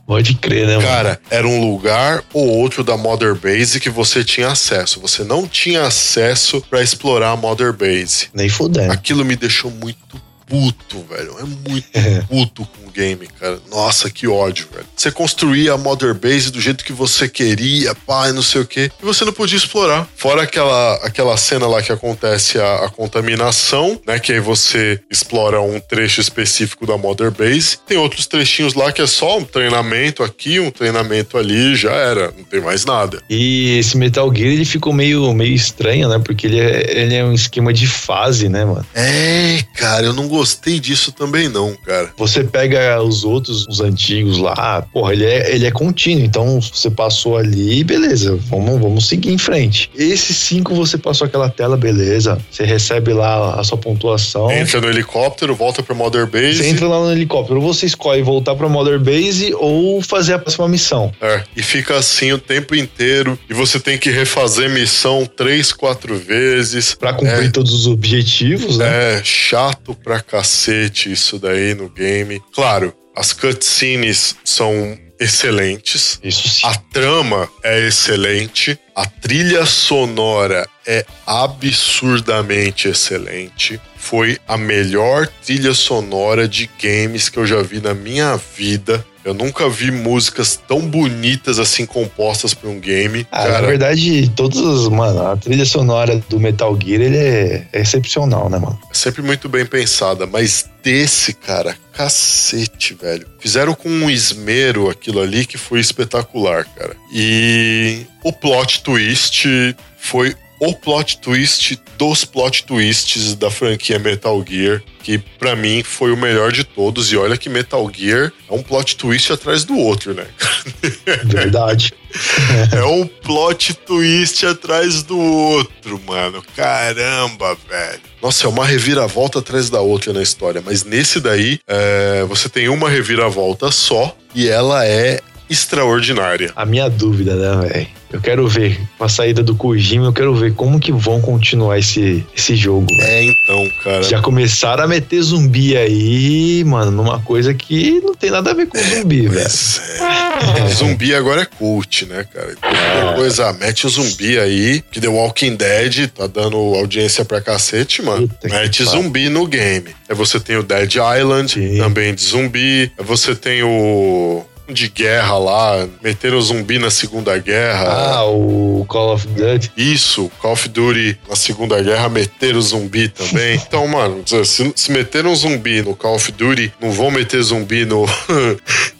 pode crer, né, mano? Cara, era um lugar ou outro da Mother Base que você tinha acesso. Você não tinha acesso pra explorar a Mother Base. Nem fudendo. Aquilo me deixou muito puto, velho. É muito puto com o game, cara. Nossa, que ódio, velho. Você construía a Mother Base do jeito que você queria, pá, e não sei o quê, e você não podia explorar. Fora aquela, aquela cena lá que acontece a, a contaminação, né? Que aí você explora um trecho específico da Mother Base. Tem outros trechinhos lá que é só um treinamento aqui, um treinamento ali, já era. Não tem mais nada. E esse Metal Gear ele ficou meio, meio estranho, né? Porque ele é, ele é um esquema de fase, né, mano? É, cara, eu não gostei disso também, não, cara. Você pega os outros, os antigos lá, porra, ele é, ele é contínuo. Então, você passou ali, beleza, vamos, vamos seguir em frente. Esse 5 você passou aquela tela, beleza. Você recebe lá a sua pontuação. Entra no helicóptero, volta pra Mother Base. Você entra lá no helicóptero, você escolhe voltar pra Mother Base ou fazer a próxima missão. É, e fica assim o tempo inteiro. E você tem que refazer missão três, quatro vezes. Pra cumprir É. todos os objetivos, né? É chato pra cacete isso daí no game. Claro, as cutscenes são excelentes. Isso sim. A trama é excelente. A trilha sonora é absurdamente excelente. Foi a melhor trilha sonora de games que eu já vi na minha vida. Eu nunca vi músicas tão bonitas assim compostas pra um game. Ah, na Cara, verdade, todos os. Mano, a trilha sonora do Metal Gear ele é, é excepcional, né, mano? é sempre muito bem pensada, mas desse, cara, cacete, velho. Fizeram com um esmero aquilo ali que foi espetacular, cara. E o plot twist foi o plot twist dos plot twists da franquia Metal Gear, que pra mim foi o melhor de todos. E olha que Metal Gear é um plot twist atrás do outro, né? Verdade. É um plot twist atrás do outro, mano. Caramba, velho. Nossa, é uma reviravolta atrás da outra na história. Mas nesse daí, é, você tem uma reviravolta só e ela é extraordinária. A minha dúvida, né, velho? Eu quero ver, com a saída do Kojima, eu quero ver como que vão continuar esse, esse jogo. É, então, cara. Já começaram a meter zumbi aí, mano, numa coisa que não tem nada a ver com zumbi, velho. Pois é. Zumbi agora é cult, né, cara? Qualquer coisa, mete o zumbi aí, que The Walking Dead tá dando audiência pra cacete, mano. Puta mete zumbi no game. Aí você tem o Dead Island, Sim. também de zumbi. Aí você tem o de guerra lá, meteram o zumbi na Segunda Guerra. Ah, o Call of Duty. Isso, Call of Duty na Segunda Guerra meteram zumbi também. Então, mano, se, se meteram zumbi no Call of Duty, não vão meter zumbi no,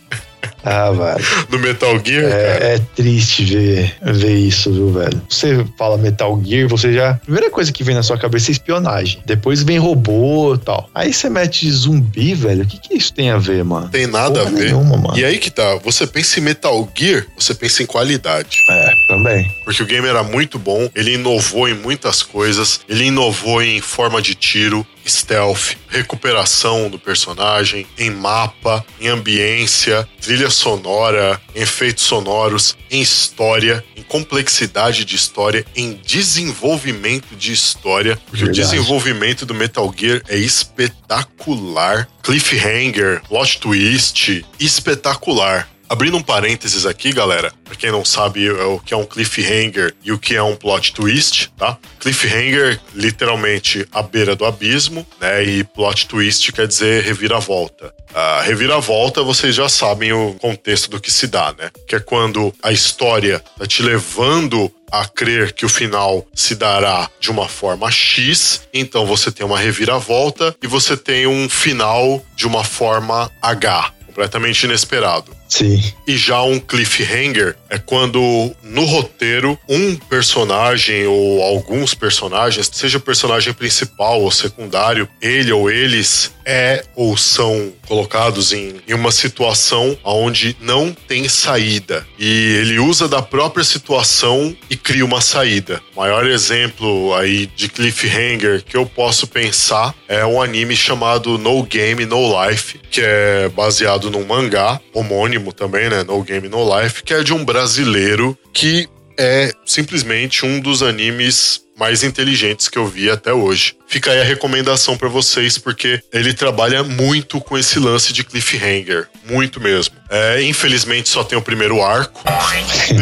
Ah, velho. no Metal Gear, cara. É, é triste ver, ver isso, viu, velho? Você fala Metal Gear, você já. A primeira coisa que vem na sua cabeça é espionagem. Depois vem robô e tal. Aí você mete zumbi, velho. O que, que isso tem a ver, mano? Tem nada Porra a ver. nenhuma, mano. E aí que tá, você pensa em Metal Gear, você pensa em qualidade. É, também. Porque o game era muito bom, ele inovou em muitas coisas, ele inovou em forma de tiro, stealth, recuperação do personagem, em mapa, em ambiência, trilha sonora, em efeitos sonoros, em história, em complexidade de história, em desenvolvimento de história. Porque Verdade. o desenvolvimento do Metal Gear é espetacular. Cliffhanger, plot twist, espetacular. Abrindo um parênteses aqui, galera, pra quem não sabe é o que é um cliffhanger e o que é um plot twist, tá? Cliffhanger, literalmente, à beira do abismo, né? E plot twist quer dizer reviravolta. A reviravolta, vocês já sabem o contexto do que se dá, né? Que é quando a história tá te levando a crer que o final se dará de uma forma X, então você tem uma reviravolta e você tem um final de uma forma H, completamente inesperado. Sim. E já um cliffhanger é quando no roteiro um personagem ou alguns personagens, seja o personagem principal ou secundário, ele ou eles é ou são colocados em, em uma situação onde não tem saída. E ele usa da própria situação e cria uma saída. O maior exemplo aí de cliffhanger que eu posso pensar é um anime chamado No Game No Life, que é baseado num mangá homônimo também, né? No Game No Life, que é de um brasileiro que é simplesmente um dos animes mais inteligentes que eu vi até hoje. Fica aí a recomendação pra vocês, porque ele trabalha muito com esse lance de cliffhanger. Muito mesmo. É, infelizmente só tem o primeiro arco.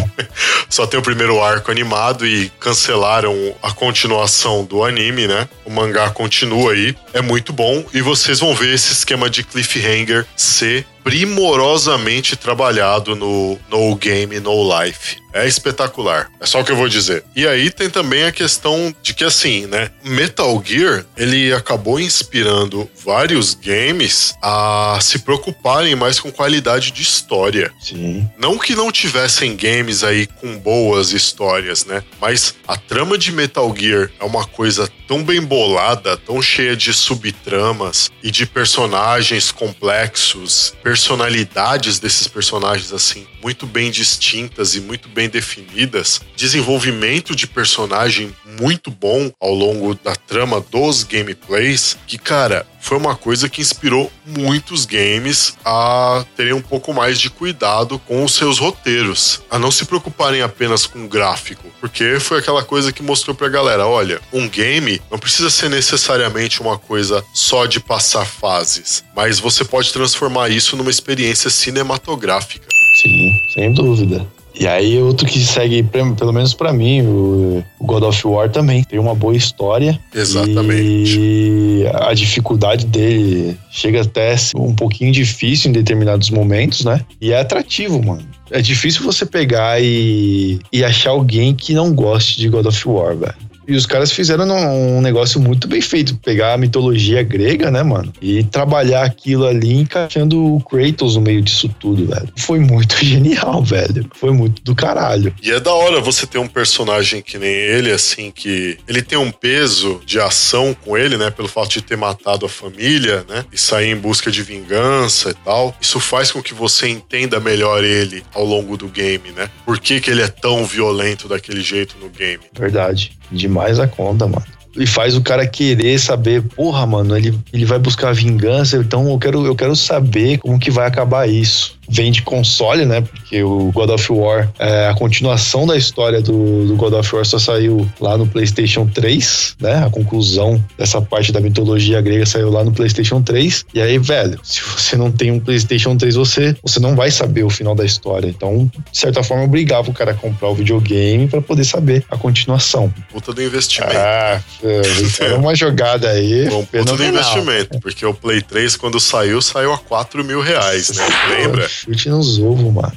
só tem o primeiro arco animado e cancelaram a continuação do anime, né? O mangá continua aí. É muito bom. E vocês vão ver esse esquema de cliffhanger ser primorosamente trabalhado no No Game No Life. É espetacular. É só o que eu vou dizer. E aí tem também a questão de que assim, né? Metal Gear, ele acabou inspirando vários games a se preocuparem mais com qualidade de história. Sim. Não que não tivessem games aí com boas histórias, né? Mas a trama de Metal Gear é uma coisa tão bem bolada, tão cheia de subtramas e de personagens complexos, personalidades desses personagens assim, muito bem distintas e muito bem definidas, desenvolvimento de personagem muito bom ao longo da trama dos gameplays, que cara, foi uma coisa que inspirou muitos games a terem um pouco mais de cuidado com os seus roteiros, a não se preocuparem apenas com o gráfico, porque foi aquela coisa que mostrou pra galera, olha, um game não precisa ser necessariamente uma coisa só de passar fases, mas você pode transformar isso numa experiência cinematográfica. Sim, sem dúvida. E aí outro que segue, pelo menos para mim, o God of War também tem uma boa história. Exatamente. E a dificuldade dele chega até a ser um pouquinho difícil em determinados momentos, né? E é atrativo, mano. É difícil você pegar e, e achar alguém que não goste de God of War, velho. E os caras fizeram um negócio muito bem feito. Pegar a mitologia grega, né, mano? E trabalhar aquilo ali encaixando o Kratos no meio disso tudo, velho. Foi muito genial, velho. Foi muito do caralho. E é da hora você ter um personagem que nem ele, assim, que ele tem um peso de ação com ele, né? Pelo fato de ter matado a família, né? E sair em busca de vingança e tal. Isso faz com que você entenda melhor ele ao longo do game, né? Por que, que ele é tão violento daquele jeito no game. Verdade. Demais a conta, mano. E faz o cara querer saber, porra, mano, ele, ele vai buscar vingança, então eu quero, eu quero saber como que vai acabar isso vem de console, né? Porque o God of War, é, a continuação da história do, do, God of War só saiu lá no PlayStation 3, né? A conclusão dessa parte da mitologia grega saiu lá no PlayStation 3. E aí, velho, se você não tem um PlayStation 3, você, você não vai saber o final da história. Então, de certa forma, obrigava o cara a comprar o videogame para poder saber a continuação. Puta do investimento. Ah, é uma jogada aí. Bom, puta do investimento, porque o Play 3, quando saiu, saiu a 4 mil reais, né? Lembra? Chute nos ovos, mano.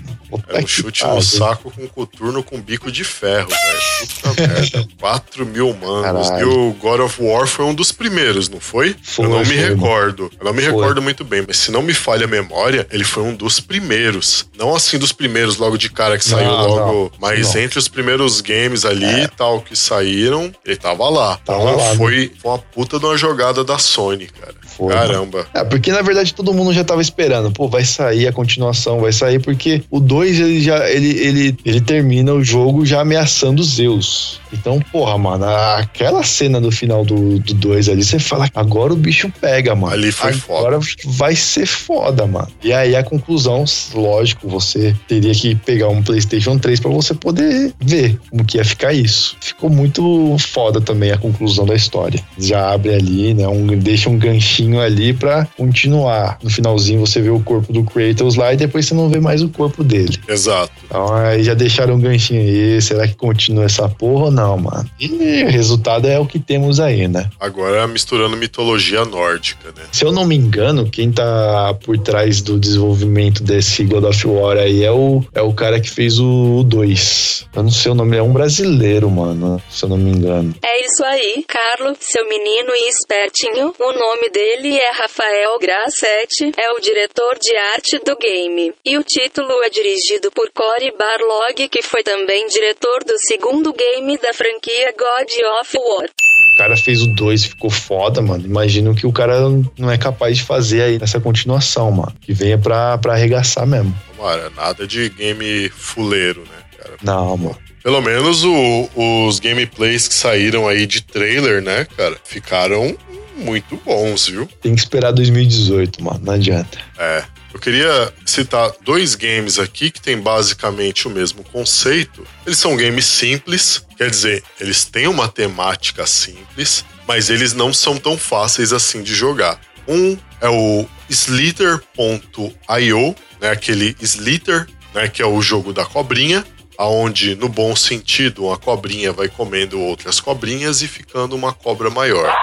É um chute no saco com coturno com bico de ferro, velho. Puta merda. 4 mil manos. E o God of War foi um dos primeiros, não foi? foi eu não me recordo. Eu não me foi. recordo muito bem, mas se não me falha a memória, ele foi um dos primeiros. Não assim dos primeiros, logo de cara que saiu não, logo. Não, mas não. entre os primeiros games ali e é. tal que saíram, ele tava lá. Tava então lá, foi, né? foi uma puta de uma jogada da Sony, cara. Caramba. É, porque na verdade todo mundo já tava esperando. Pô, vai sair a continuação, vai sair, porque o 2 ele já ele, ele, ele termina o jogo já ameaçando Zeus. Então, porra, mano, aquela cena do final do 2 ali, você fala, agora o bicho pega, mano. Ali foi agora foda. vai ser foda, mano. E aí a conclusão, lógico, você teria que pegar um PlayStation 3 para você poder ver como que ia ficar isso. Ficou muito foda também a conclusão da história. Já abre ali, né, um, deixa um ganchinho ali para continuar. No finalzinho você vê o corpo do Kratos lá e depois você não vê mais o corpo dele. Exato. Então aí já deixaram um ganchinho aí, será que continua essa porra ou não, mano? E o resultado é o que temos aí, né? Agora misturando mitologia nórdica, né? Se eu não me engano, quem tá por trás do desenvolvimento desse God of War aí é o, é o cara que fez o 2. Eu não sei o nome, é um brasileiro, mano, se eu não me engano. É isso aí, Carlos, seu menino e espertinho. O nome dele é Rafael Grassetti, é o diretor de arte do game. E o título é dirigido por Cory Barlog, que foi também diretor do segundo game da franquia God of War. O cara fez o 2 ficou foda, mano. Imagino que o cara não é capaz de fazer aí nessa continuação, mano. Que venha pra, pra arregaçar mesmo. Mano, nada de game fuleiro, né, cara? Não, mano. Pelo menos o, os gameplays que saíram aí de trailer, né, cara, ficaram muito bons, viu? Tem que esperar 2018, mano. Não adianta. É. Eu queria citar dois games aqui que têm basicamente o mesmo conceito. Eles são games simples, quer dizer, eles têm uma temática simples, mas eles não são tão fáceis assim de jogar. Um é o Slither.io, né, aquele Slither, né, que é o jogo da cobrinha, aonde no bom sentido uma cobrinha vai comendo outras cobrinhas e ficando uma cobra maior.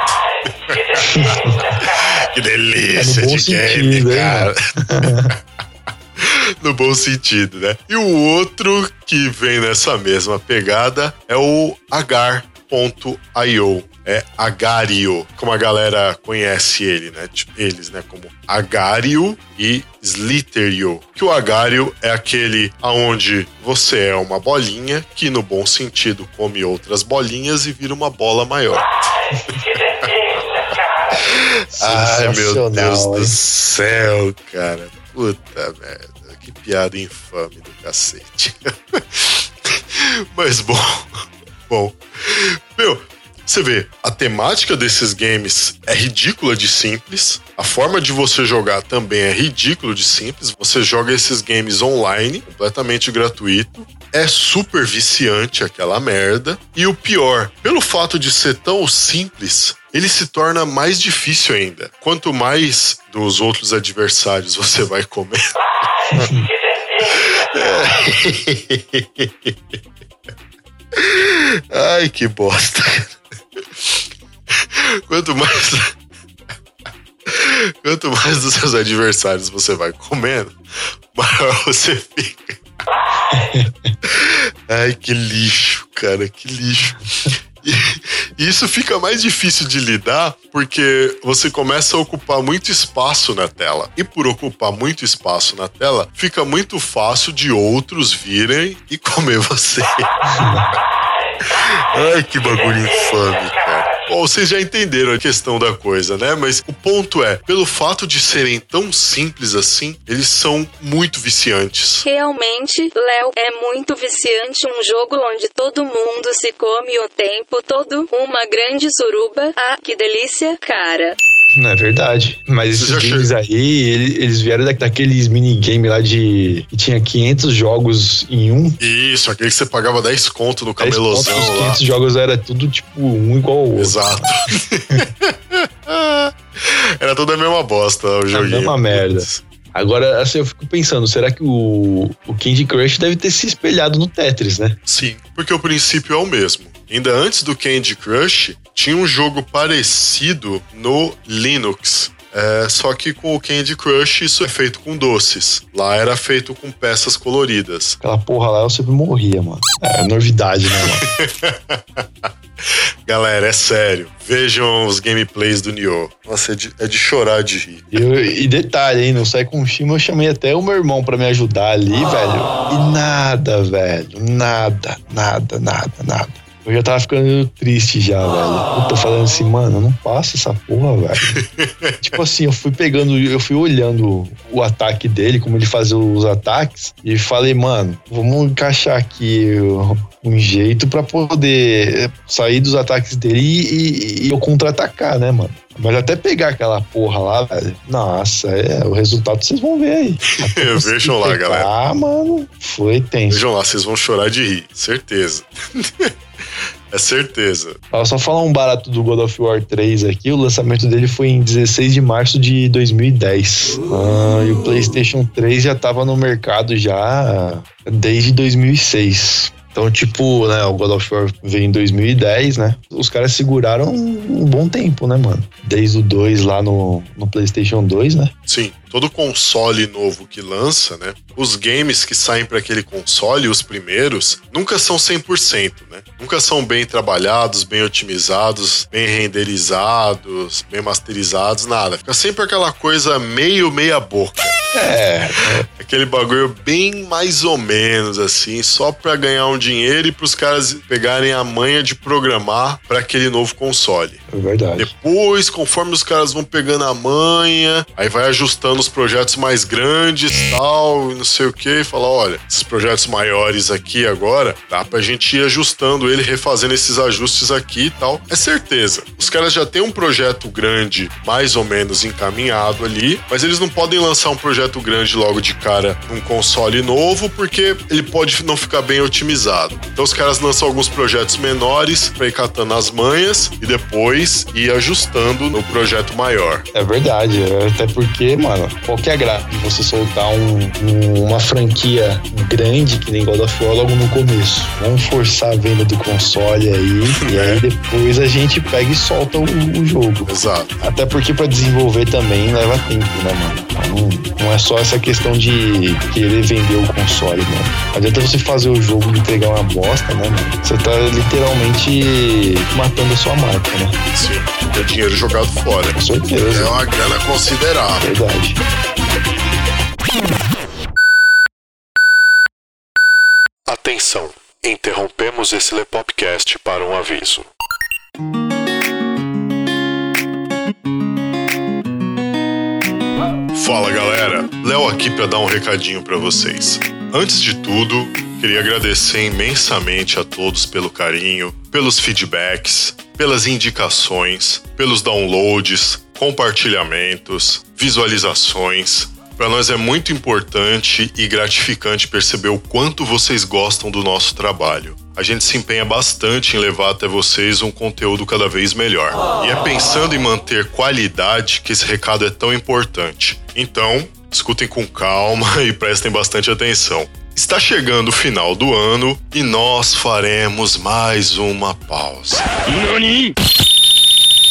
Que delícia é de game, sentido, cara. no bom sentido, né? E o outro que vem nessa mesma pegada é o agar.io. É Agario, como a galera conhece ele, né? Tipo, eles, né? Como Agario e Slitterio. Que o Agario é aquele aonde você é uma bolinha que, no bom sentido, come outras bolinhas e vira uma bola maior. Ai, meu Deus hein? do céu, cara. Puta merda. Que piada infame do cacete. Mas bom. Bom. Meu, você vê, a temática desses games é ridícula de simples. A forma de você jogar também é ridículo de simples. Você joga esses games online, completamente gratuito. É super viciante aquela merda. E o pior, pelo fato de ser tão simples, ele se torna mais difícil ainda. Quanto mais dos outros adversários você vai comer. Ai, que bosta. Quanto mais. Quanto mais dos seus adversários você vai comendo, maior você fica. Ai, que lixo, cara, que lixo. E isso fica mais difícil de lidar porque você começa a ocupar muito espaço na tela. E por ocupar muito espaço na tela, fica muito fácil de outros virem e comer você. Ai, que bagulho infame. Bom, vocês já entenderam a questão da coisa, né? Mas o ponto é, pelo fato de serem tão simples assim, eles são muito viciantes. Realmente, Léo, é muito viciante um jogo onde todo mundo se come o tempo todo, uma grande suruba. Ah, que delícia, cara. Não é verdade. Mas esses games aí, ele- eles vieram da- daqueles minigame lá de. que tinha 500 jogos em um. Isso, aquele que você pagava 10 conto no 10 pontos, camelozão os lá. 500 jogos era tudo tipo um igual ao outro. Exato. Era tudo a mesma bosta o joguinho. mesma merda. Agora, assim, eu fico pensando, será que o, o Candy Crush deve ter se espelhado no Tetris, né? Sim, porque o princípio é o mesmo. Ainda antes do Candy Crush, tinha um jogo parecido no Linux. É, só que com o Candy Crush isso é feito com doces. Lá era feito com peças coloridas. Aquela porra lá eu sempre morria, mano. É novidade, né, mano? Galera, é sério. Vejam os gameplays do Nioh. Nossa, é de, é de chorar de rir. E, eu- e detalhe, hein, no Sai com Shima eu chamei até o meu irmão pra me ajudar ali, velho. E nada, velho. Nada, nada, nada, nada. Eu já tava ficando triste já, velho. Eu tô falando assim, mano, não passa essa porra, velho. tipo assim, eu fui pegando, eu fui olhando o ataque dele, como ele fazia os ataques, e falei, mano, vamos encaixar aqui um jeito pra poder sair dos ataques dele e, e- e eu contra-atacar, né, mano? Mas até pegar aquela porra lá, velho. Nossa, é, o resultado vocês vão ver aí. Vejam lá, pegar, galera. mano, foi tenso. Vejam lá, vocês vão chorar de rir. Certeza. é certeza. Ó, Só falar um barato do God of War 3 aqui, o lançamento dele foi em 16 de março de 2010. Ah, e o PlayStation 3 já tava no mercado já desde 2006. Então, tipo, né, o God of War veio em 2010, né? Os caras seguraram um bom tempo, né, mano? Desde o 2 lá no, no PlayStation 2, né? Sim, todo console novo que lança, né? Os games que saem para aquele console, os primeiros, nunca são 100%, né? Nunca são bem trabalhados, bem otimizados, bem renderizados, bem masterizados, nada. Fica sempre aquela coisa meio meia boca. É, Aquele bagulho bem mais ou menos assim, só pra ganhar um dinheiro e pros caras pegarem a manha de programar para aquele novo console. é verdade. Depois, conforme os caras vão pegando a manha, aí vai ajustando os projetos mais grandes tal, e não sei o que, e fala: olha, esses projetos maiores aqui agora, dá pra gente ir ajustando ele, refazendo esses ajustes aqui e tal. É certeza. Os caras já têm um projeto grande, mais ou menos encaminhado ali, mas eles não podem lançar um projeto grande logo de cara num console novo, porque ele pode não ficar bem otimizado. Então os caras lançam alguns projetos menores pra ir catando as manhas e depois ir ajustando no projeto maior. É verdade, até porque, mano, qual que é graça de você soltar um- um- uma franquia grande que nem God of War logo no começo? Vamos forçar a venda do console aí, e aí depois a gente pega e solta o, o jogo. Exato. Até porque pra desenvolver também leva tempo, né, mano? Não, não é só essa questão de querer vender o console, mano. Não adianta você fazer o jogo e entregar uma bosta, né, mano? Você tá literalmente matando a sua marca, né? Sim. É dinheiro jogado fora. Com É certeza. uma grana considerável. Verdade. Atenção! Interrompemos esse Lepopcast para um aviso. Fala galera, Léo aqui para dar um recadinho para vocês. Antes de tudo, queria agradecer imensamente a todos pelo carinho, pelos feedbacks, pelas indicações, pelos downloads, compartilhamentos, visualizações. Para nós é muito importante e gratificante perceber o quanto vocês gostam do nosso trabalho. A gente se empenha bastante em levar até vocês um conteúdo cada vez melhor. E é pensando em manter qualidade que esse recado é tão importante. Então, escutem com calma e prestem bastante atenção. Está chegando o final do ano e nós faremos mais uma pausa.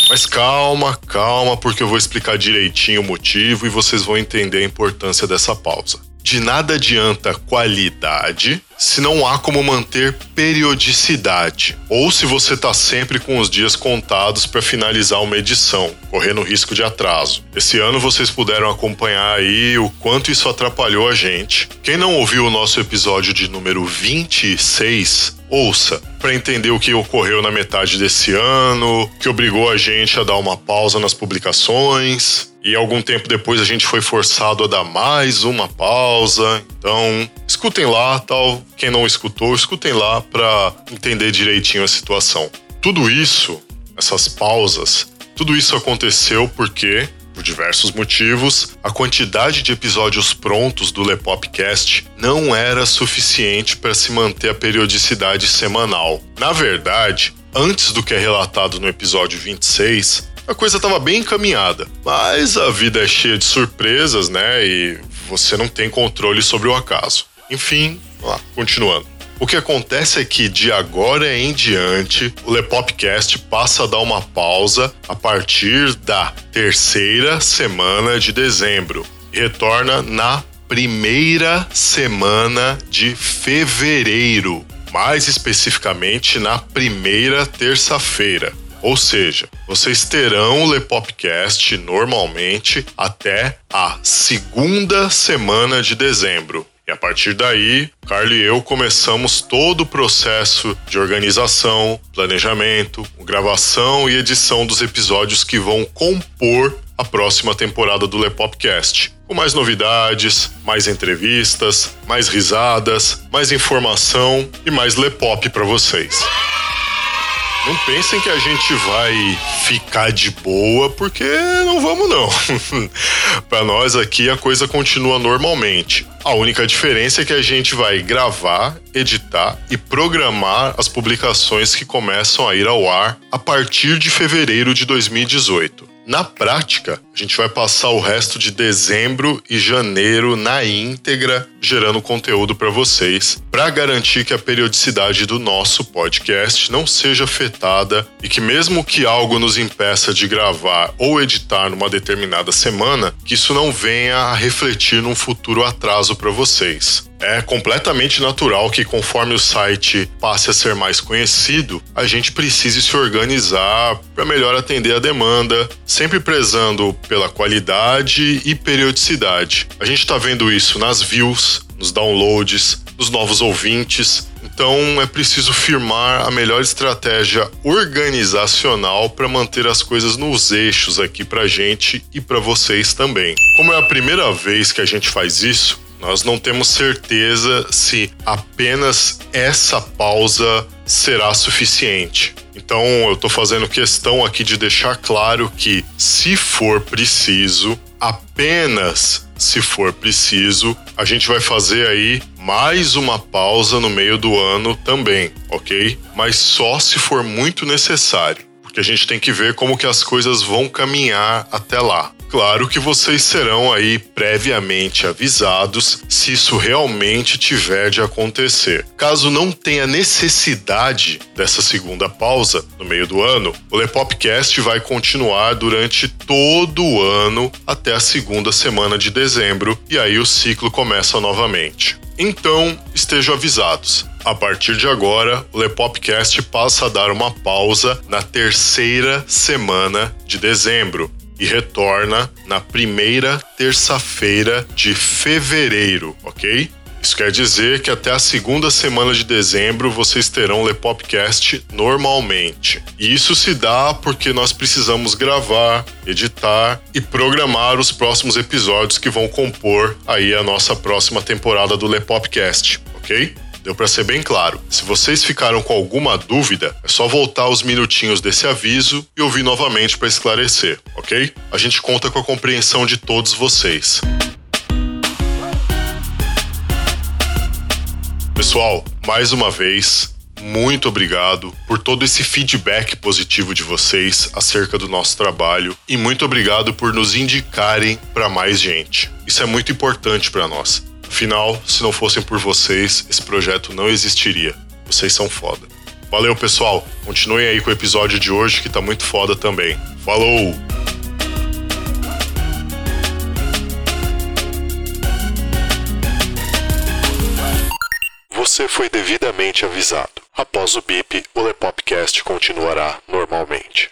Mas calma, calma, porque eu vou explicar direitinho o motivo e vocês vão entender a importância dessa pausa. De nada adianta qualidade se não há como manter periodicidade, ou se você está sempre com os dias contados para finalizar uma edição, correndo risco de atraso. Esse ano vocês puderam acompanhar aí o quanto isso atrapalhou a gente. Quem não ouviu o nosso episódio de número 26, ouça para entender o que ocorreu na metade desse ano, que obrigou a gente a dar uma pausa nas publicações. E algum tempo depois a gente foi forçado a dar mais uma pausa. Então, escutem lá, tal. Quem não escutou, escutem lá para entender direitinho a situação. Tudo isso, essas pausas, tudo isso aconteceu porque por diversos motivos, a quantidade de episódios prontos do Lepopcast não era suficiente para se manter a periodicidade semanal. Na verdade, antes do que é relatado no episódio 26, a coisa estava bem encaminhada. Mas a vida é cheia de surpresas, né? E você não tem controle sobre o acaso. Enfim, lá, continuando. O que acontece é que de agora em diante, o Lepopcast passa a dar uma pausa a partir da terceira semana de dezembro retorna na primeira semana de fevereiro, mais especificamente na primeira terça-feira. Ou seja, vocês terão o Lepopcast normalmente até a segunda semana de dezembro. E a partir daí, Carlos e eu começamos todo o processo de organização, planejamento, gravação e edição dos episódios que vão compor a próxima temporada do Lepopcast. Com mais novidades, mais entrevistas, mais risadas, mais informação e mais Lepop para vocês. Não pensem que a gente vai ficar de boa, porque não vamos não. Para nós aqui a coisa continua normalmente. A única diferença é que a gente vai gravar, editar e programar as publicações que começam a ir ao ar a partir de fevereiro de 2018. Na prática, a gente vai passar o resto de dezembro e janeiro na íntegra gerando conteúdo para vocês, para garantir que a periodicidade do nosso podcast não seja afetada e que mesmo que algo nos impeça de gravar ou editar numa determinada semana, que isso não venha a refletir num futuro atraso para vocês. É completamente natural que, conforme o site passe a ser mais conhecido, a gente precise se organizar para melhor atender a demanda, sempre prezando pela qualidade e periodicidade. A gente está vendo isso nas views, nos downloads, nos novos ouvintes. Então é preciso firmar a melhor estratégia organizacional para manter as coisas nos eixos aqui para gente e para vocês também. Como é a primeira vez que a gente faz isso, nós não temos certeza se apenas essa pausa será suficiente. Então, eu estou fazendo questão aqui de deixar claro que, se for preciso, apenas se for preciso, a gente vai fazer aí mais uma pausa no meio do ano também, ok? Mas só se for muito necessário, porque a gente tem que ver como que as coisas vão caminhar até lá. Claro que vocês serão aí previamente avisados se isso realmente tiver de acontecer. Caso não tenha necessidade dessa segunda pausa no meio do ano, o Lepopcast vai continuar durante todo o ano até a segunda semana de dezembro e aí o ciclo começa novamente. Então, estejam avisados. A partir de agora, o Lepopcast passa a dar uma pausa na terceira semana de dezembro e retorna na primeira terça-feira de fevereiro, ok? Isso quer dizer que até a segunda semana de dezembro vocês terão o Lepopcast normalmente. E isso se dá porque nós precisamos gravar, editar e programar os próximos episódios que vão compor aí a nossa próxima temporada do Lepopcast, ok? Deu para ser bem claro. Se vocês ficaram com alguma dúvida, é só voltar os minutinhos desse aviso e ouvir novamente para esclarecer, ok? A gente conta com a compreensão de todos vocês. Pessoal, mais uma vez, muito obrigado por todo esse feedback positivo de vocês acerca do nosso trabalho e muito obrigado por nos indicarem para mais gente. Isso é muito importante para nós. Afinal, se não fossem por vocês, esse projeto não existiria. Vocês são foda. Valeu, pessoal. Continuem aí com o episódio de hoje que tá muito foda também. Falou! Você foi devidamente avisado. Após o bip, o Lepopcast continuará normalmente.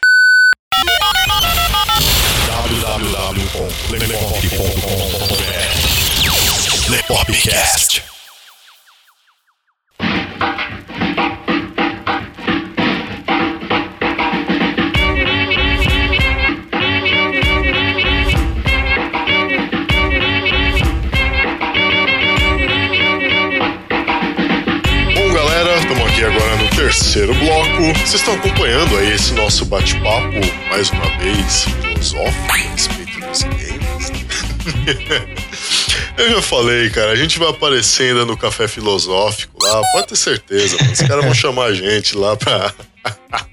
www.lepop.com.br No terceiro bloco. Vocês estão acompanhando aí esse nosso bate-papo, mais uma vez, filosófico a respeito dos games. Eu já falei, cara, a gente vai aparecer ainda no Café Filosófico lá, pode ter certeza, mano. Os caras vão chamar a gente lá pra.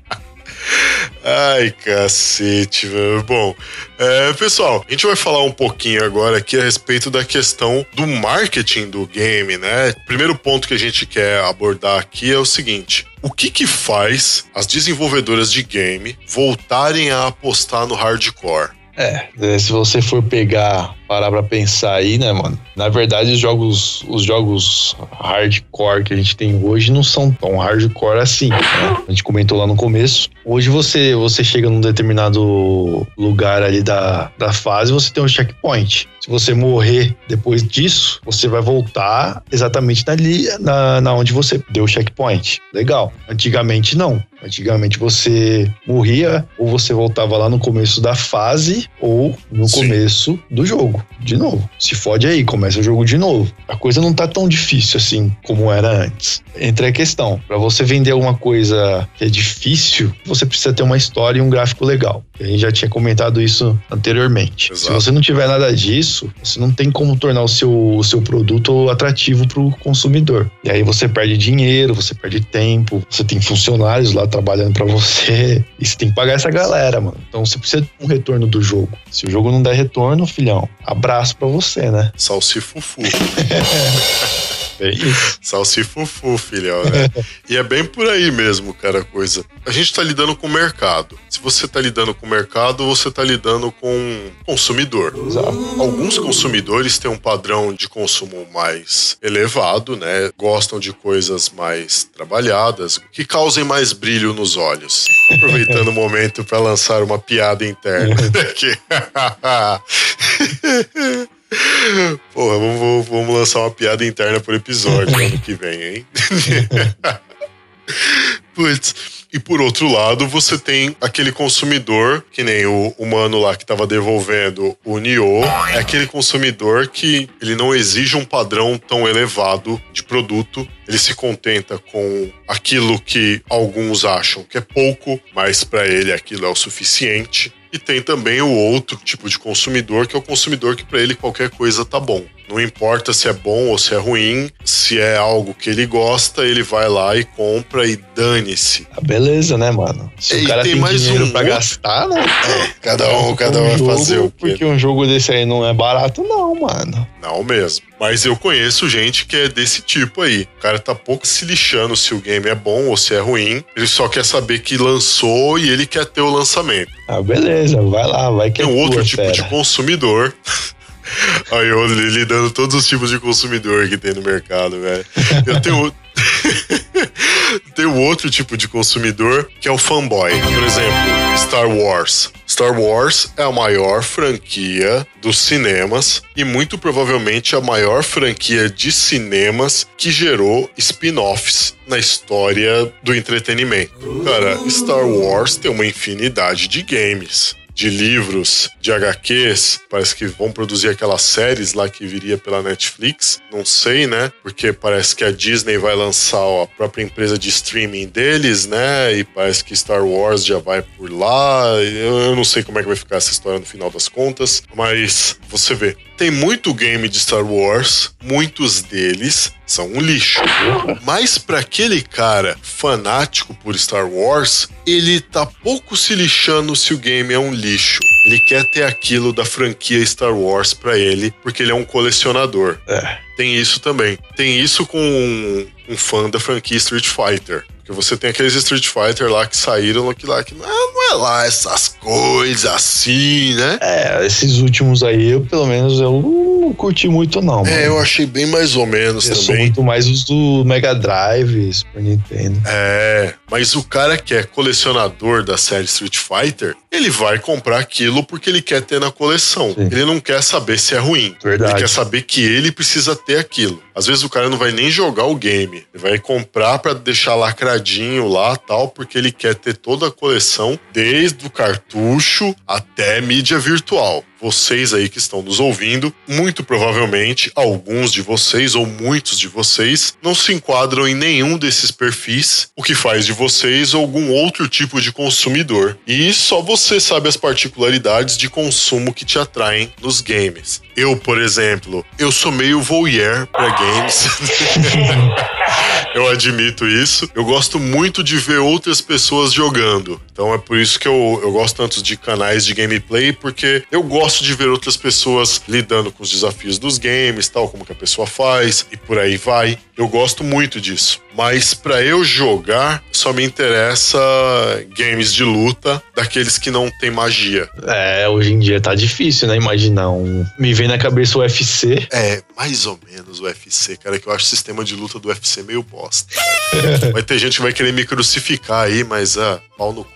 Ai, cacete, velho. Bom, é, pessoal, a gente vai falar um pouquinho agora aqui a respeito da questão do marketing do game, né? Primeiro ponto que a gente quer abordar aqui é o seguinte: o que que faz as desenvolvedoras de game voltarem a apostar no hardcore? É, é, se você for pegar, parar pra pensar aí, né, mano? Na verdade, os jogos, os jogos hardcore que a gente tem hoje não são tão hardcore assim. Né? A gente comentou lá no começo. Hoje você, você chega num determinado lugar ali da, da fase, você tem um checkpoint. Se você morrer depois disso, você vai voltar exatamente dali, na, na onde você deu o checkpoint. Legal. Antigamente não. Antigamente você morria ou você voltava lá no começo da fase ou no Sim. começo do jogo, de novo. Se fode aí, começa o jogo de novo. A coisa não tá tão difícil assim como era antes. Entra a questão, para você vender alguma coisa que é difícil, você precisa ter uma história e um gráfico legal. A gente já tinha comentado isso anteriormente. Se Exato. você não tiver nada disso, você não tem como tornar o seu, o seu produto atrativo para o consumidor. E aí você perde dinheiro, você perde tempo, você tem funcionários lá trabalhando para você e você tem que pagar essa galera, mano. Então você precisa de um retorno do jogo. Se o jogo não der retorno, filhão, abraço para você, né? Salsifufu. É isso. Salsifufu, filhão, né? e é bem por aí mesmo, cara, a coisa. A gente tá lidando com o mercado. Se você tá lidando com o mercado, você tá lidando com o consumidor. Exato. Alguns consumidores têm um padrão de consumo mais elevado, né? Gostam de coisas mais trabalhadas, que causem mais brilho nos olhos. Aproveitando o momento para lançar uma piada interna aqui. Porra, vamos, vamos- lançar uma piada interna por episódio ano que vem, hein? Putz. E por outro lado, você tem aquele consumidor, que nem o, o mano lá que tava devolvendo o Nioh, é aquele consumidor que ele não exige um padrão tão elevado de produto, ele se contenta com aquilo que alguns acham que é pouco, mas para ele aquilo é o suficiente. E tem também o outro tipo de consumidor, que é o consumidor que para ele qualquer coisa tá bom. Não importa se é bom ou se é ruim, se é algo que ele gosta, ele vai lá e compra e dane-se. Ah, beleza, né, mano? Se E o cara tem tem, mais dinheiro um pra outro- gastar, né? Cada um, cada um vai jogo, fazer o quê? Porque um jogo desse aí não é barato, não, mano. Não mesmo. Mas eu conheço gente que é desse tipo aí. O cara tá pouco se lixando se o game é bom ou se é ruim. Ele só quer saber que lançou e ele quer ter o lançamento. Ah, beleza, vai lá, vai que Tem é um outro tipo de fera. consumidor. Aí eu li- lidando todos os tipos de consumidor que tem no mercado, velho. Eu tenho. tem um outro tipo de consumidor que é o fanboy. Por exemplo, Star Wars. Star Wars é a maior franquia dos cinemas e muito provavelmente a maior franquia de cinemas que gerou spin-offs na história do entretenimento. Cara, Star Wars tem uma infinidade de games de livros, de HQs, parece que vão produzir aquelas séries lá que viria pela Netflix, não sei, né? Porque parece que a Disney vai lançar ó, a própria empresa de streaming deles, né? E parece que Star Wars já vai por lá. Eu eu não sei como é que vai ficar essa história no final das contas, mas você vê. Tem muito game de Star Wars, muitos deles são um lixo. Mas para aquele cara fanático por Star Wars, ele tá pouco se lixando se o game é um lixo. Ele quer ter aquilo da franquia Star Wars para ele, porque ele é um colecionador. É. Tem isso também. Tem isso com um, um fã da franquia Street Fighter. Porque você tem aqueles Street Fighter lá que saíram que lá que não, não é lá essas coisas assim, né? É, esses últimos aí, eu, pelo menos, eu não curti muito, não. É, mano. eu achei bem mais ou menos Eu sou também. muito mais os do Mega Drive, Super Nintendo. É, mas o cara que é colecionador da série Street Fighter, ele vai comprar aquilo porque ele quer ter na coleção. Sim. Ele não quer saber se é ruim. Verdade. Ele quer saber que ele precisa ter aquilo. Às vezes o cara não vai nem jogar o game. Ele vai comprar pra deixar lacradinho lá tal, porque ele quer ter toda a coleção, desde o cartucho até mídia virtual. Vocês aí que estão nos ouvindo, muito provavelmente alguns de vocês ou muitos de vocês não se enquadram em nenhum desses perfis, o que faz de vocês algum outro tipo de consumidor. E só você sabe as particularidades de consumo que te atraem nos games. Eu, por exemplo, eu sou meio voyeur para games. eu admito isso. Eu gosto muito de ver outras pessoas jogando. Então é por isso que eu, eu gosto tanto de canais de gameplay, porque eu gosto de ver outras pessoas lidando com os desafios dos games, tal, como que a pessoa faz e por aí vai. Eu gosto muito disso. Mas para eu jogar, só me interessa games de luta daqueles que não tem magia. É, hoje em dia tá difícil, né? Imaginar um. Me vem na cabeça o UFC. É, mais ou menos o UFC, cara, que eu acho o sistema de luta do UFC meio bosta. Vai ter gente que vai querer me crucificar aí, mas ah, pau no cu.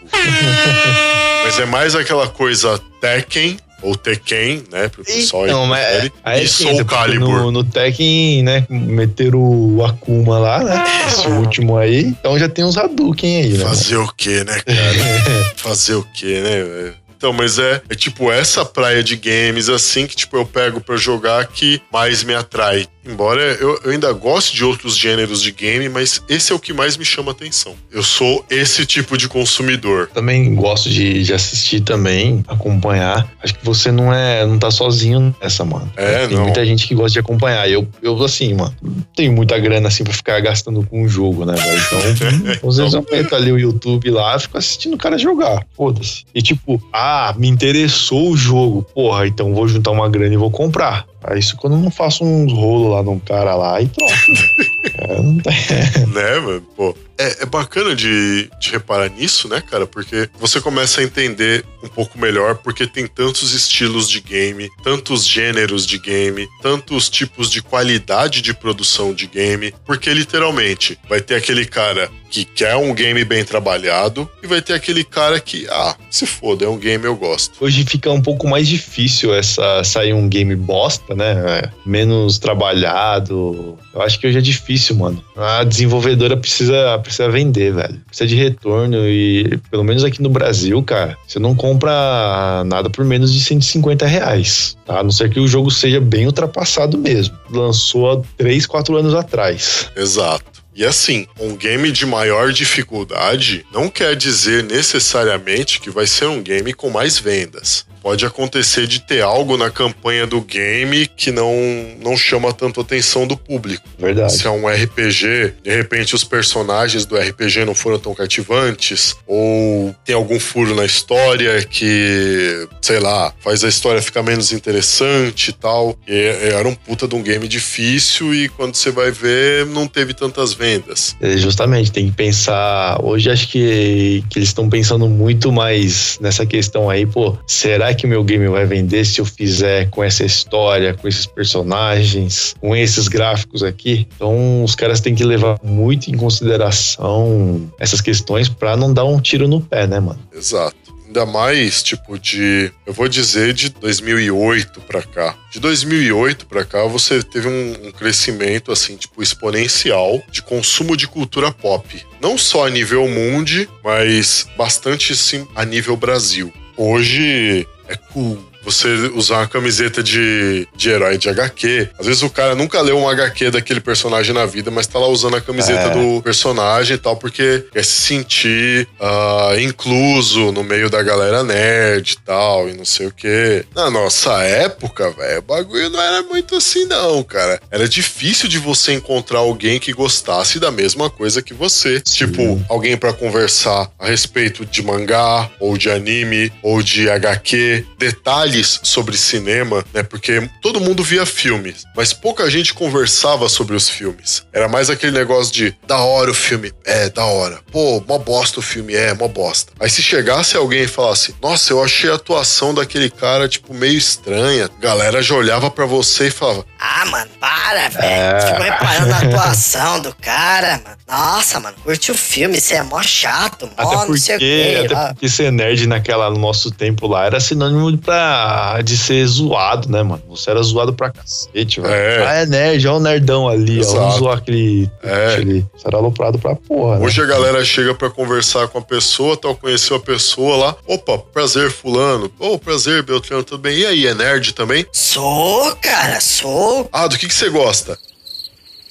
mas é mais aquela coisa Tekken ou Tekken, né, pro pessoal Então, mas prefere, aí e sim, Soul porque Calibur. No, no Tekken, né, meteram o Akuma lá, né? Esse último aí. Então já tem uns Hadouken aí, né? Fazer o quê, né, cara? Fazer o quê, né, velho? Então, mas é, é tipo essa praia de games assim que tipo eu pego pra jogar que mais me atrai. Embora eu, eu ainda goste de outros gêneros de game, mas esse é o que mais me chama atenção. Eu sou esse tipo de consumidor. Também gosto de, de assistir também, acompanhar. Acho que você não é, não tá sozinho nessa, mano. É, tem não. muita gente que gosta de acompanhar. Eu, eu assim, mano, não tenho muita grana assim pra ficar gastando com um jogo, né, velho? Então, às vezes eu meto ali o YouTube lá, fico assistindo o cara jogar. Foda-se. E tipo, ah, me interessou o jogo. Porra, então vou juntar uma grana e vou comprar. Aí isso quando eu não faço uns rolos lá num cara lá e pronto. é, não tem. né, mano? Pô, é, é bacana de, de reparar nisso, né, cara? Porque você começa a entender um pouco melhor porque tem tantos estilos de game, tantos gêneros de game, tantos tipos de qualidade de produção de game. Porque literalmente vai ter aquele cara que quer um game bem trabalhado e vai ter aquele cara que, ah, se foda, é um game eu gosto. Hoje fica um pouco mais difícil essa sair um game bosta, né? É, menos trabalhado. Eu acho que hoje é difícil, mano. A desenvolvedora precisa, precisa vender, velho. Precisa de retorno e, pelo menos aqui no Brasil, cara, você não compra nada por menos de 150 reais, tá? A não ser que o jogo seja bem ultrapassado mesmo. Lançou há 3, 4 anos atrás. Exato. E assim, um game de maior dificuldade não quer dizer necessariamente que vai ser um game com mais vendas. Pode acontecer de ter algo na campanha do game que não, não chama tanto a atenção do público. Verdade. Se é um RPG, de repente os personagens do RPG não foram tão cativantes, ou tem algum furo na história que, sei lá, faz a história ficar menos interessante e tal. E era um puta de um game difícil e quando você vai ver, não teve tantas vendas. É, justamente, tem que pensar. Hoje acho que, que eles estão pensando muito mais nessa questão aí, pô, será que o meu game vai vender se eu fizer com essa história, com esses personagens, com esses gráficos aqui? Então os caras têm que levar muito em consideração essas questões pra não dar um tiro no pé, né, mano? Exato. Ainda mais, tipo, de. Eu vou dizer de 2008 pra cá. De 2008 pra cá, você teve um, um crescimento, assim, tipo, exponencial de consumo de cultura pop. Não só a nível mundo, mas bastante, sim, a nível Brasil. Hoje é cool você usar uma camiseta de, de herói de HQ. Às vezes o cara nunca leu um HQ daquele personagem na vida, mas tá lá usando a camiseta É. do personagem e tal, porque quer se sentir ah, incluso no meio da galera nerd e tal, e não sei o quê. Na nossa época, velho, o bagulho não era muito assim, não, cara. Era difícil de você encontrar alguém que gostasse da mesma coisa que você. Tipo, alguém pra conversar a respeito de mangá, ou de anime, ou de HQ, detalhes sobre cinema, né? Porque todo mundo via filmes, mas pouca gente conversava sobre os filmes. Era mais aquele negócio de da hora o filme, é, da hora. Pô, mó bosta o filme, é, mó bosta. Aí se chegasse alguém e falasse, nossa, eu achei a atuação daquele cara, tipo, meio estranha, a galera já olhava pra você e falava, Ah, mano, para, velho. É. Fico reparando na atuação do cara, mano. Nossa, mano, curte o filme, você é mó chato, mó Até não sei o porque, quê. até porque ser nerd naquela, no nosso tempo lá era sinônimo pra, de ser zoado, né, mano? Você era zoado pra cacete, velho. É. Ah, é nerd, olha o nerdão ali, ó. Exato. Vamos zoar aquele. É. ali. Você era aloprado pra porra, né? Hoje a galera chega pra conversar com a pessoa, tal, conheceu a pessoa lá. Opa, prazer, fulano. Ô, prazer, Beltrano, tudo bem? E aí, é nerd também? Sou, cara, sou. Ah, do que, que você gosta?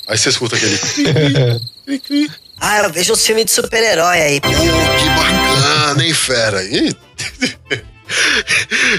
Aí você escuta aquele. cri, cri, cri. Ah, eu vejo os filmes de super-herói aí. Pô, que bacana, hein, fera? E...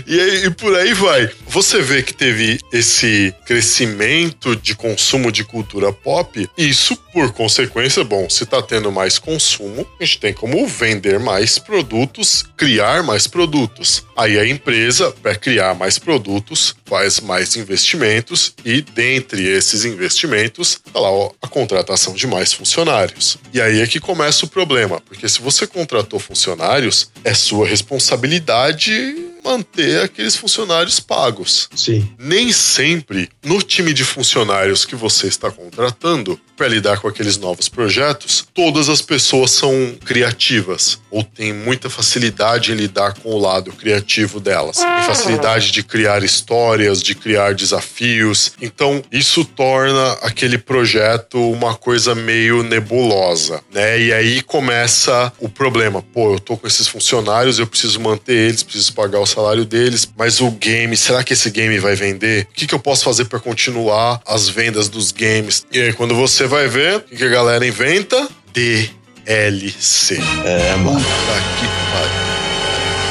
E, aí, e por aí vai. Você vê que teve esse crescimento de consumo de cultura pop. Isso, por consequência, bom, se tá tendo mais consumo, a gente tem como vender mais produtos, criar mais produtos. Aí a empresa, para criar mais produtos, faz mais investimentos e, dentre esses investimentos, tá lá ó, a contratação de mais funcionários. E aí é que começa o problema, porque se você contratou funcionários, é sua responsabilidade Bye. Manter aqueles funcionários pagos. Sim. Nem sempre no time de funcionários que você está contratando para lidar com aqueles novos projetos, todas as pessoas são criativas ou têm muita facilidade em lidar com o lado criativo delas. Tem facilidade de criar histórias, de criar desafios. Então, isso torna aquele projeto uma coisa meio nebulosa, né? E aí começa o problema. Pô, eu tô com esses funcionários, eu preciso manter eles, preciso pagar o salário deles, mas o game, será que esse game vai vender? O que, que eu posso fazer para continuar as vendas dos games? E aí, quando você vai ver, o que, que a galera inventa? DLC. É, mano. Puta que pariu.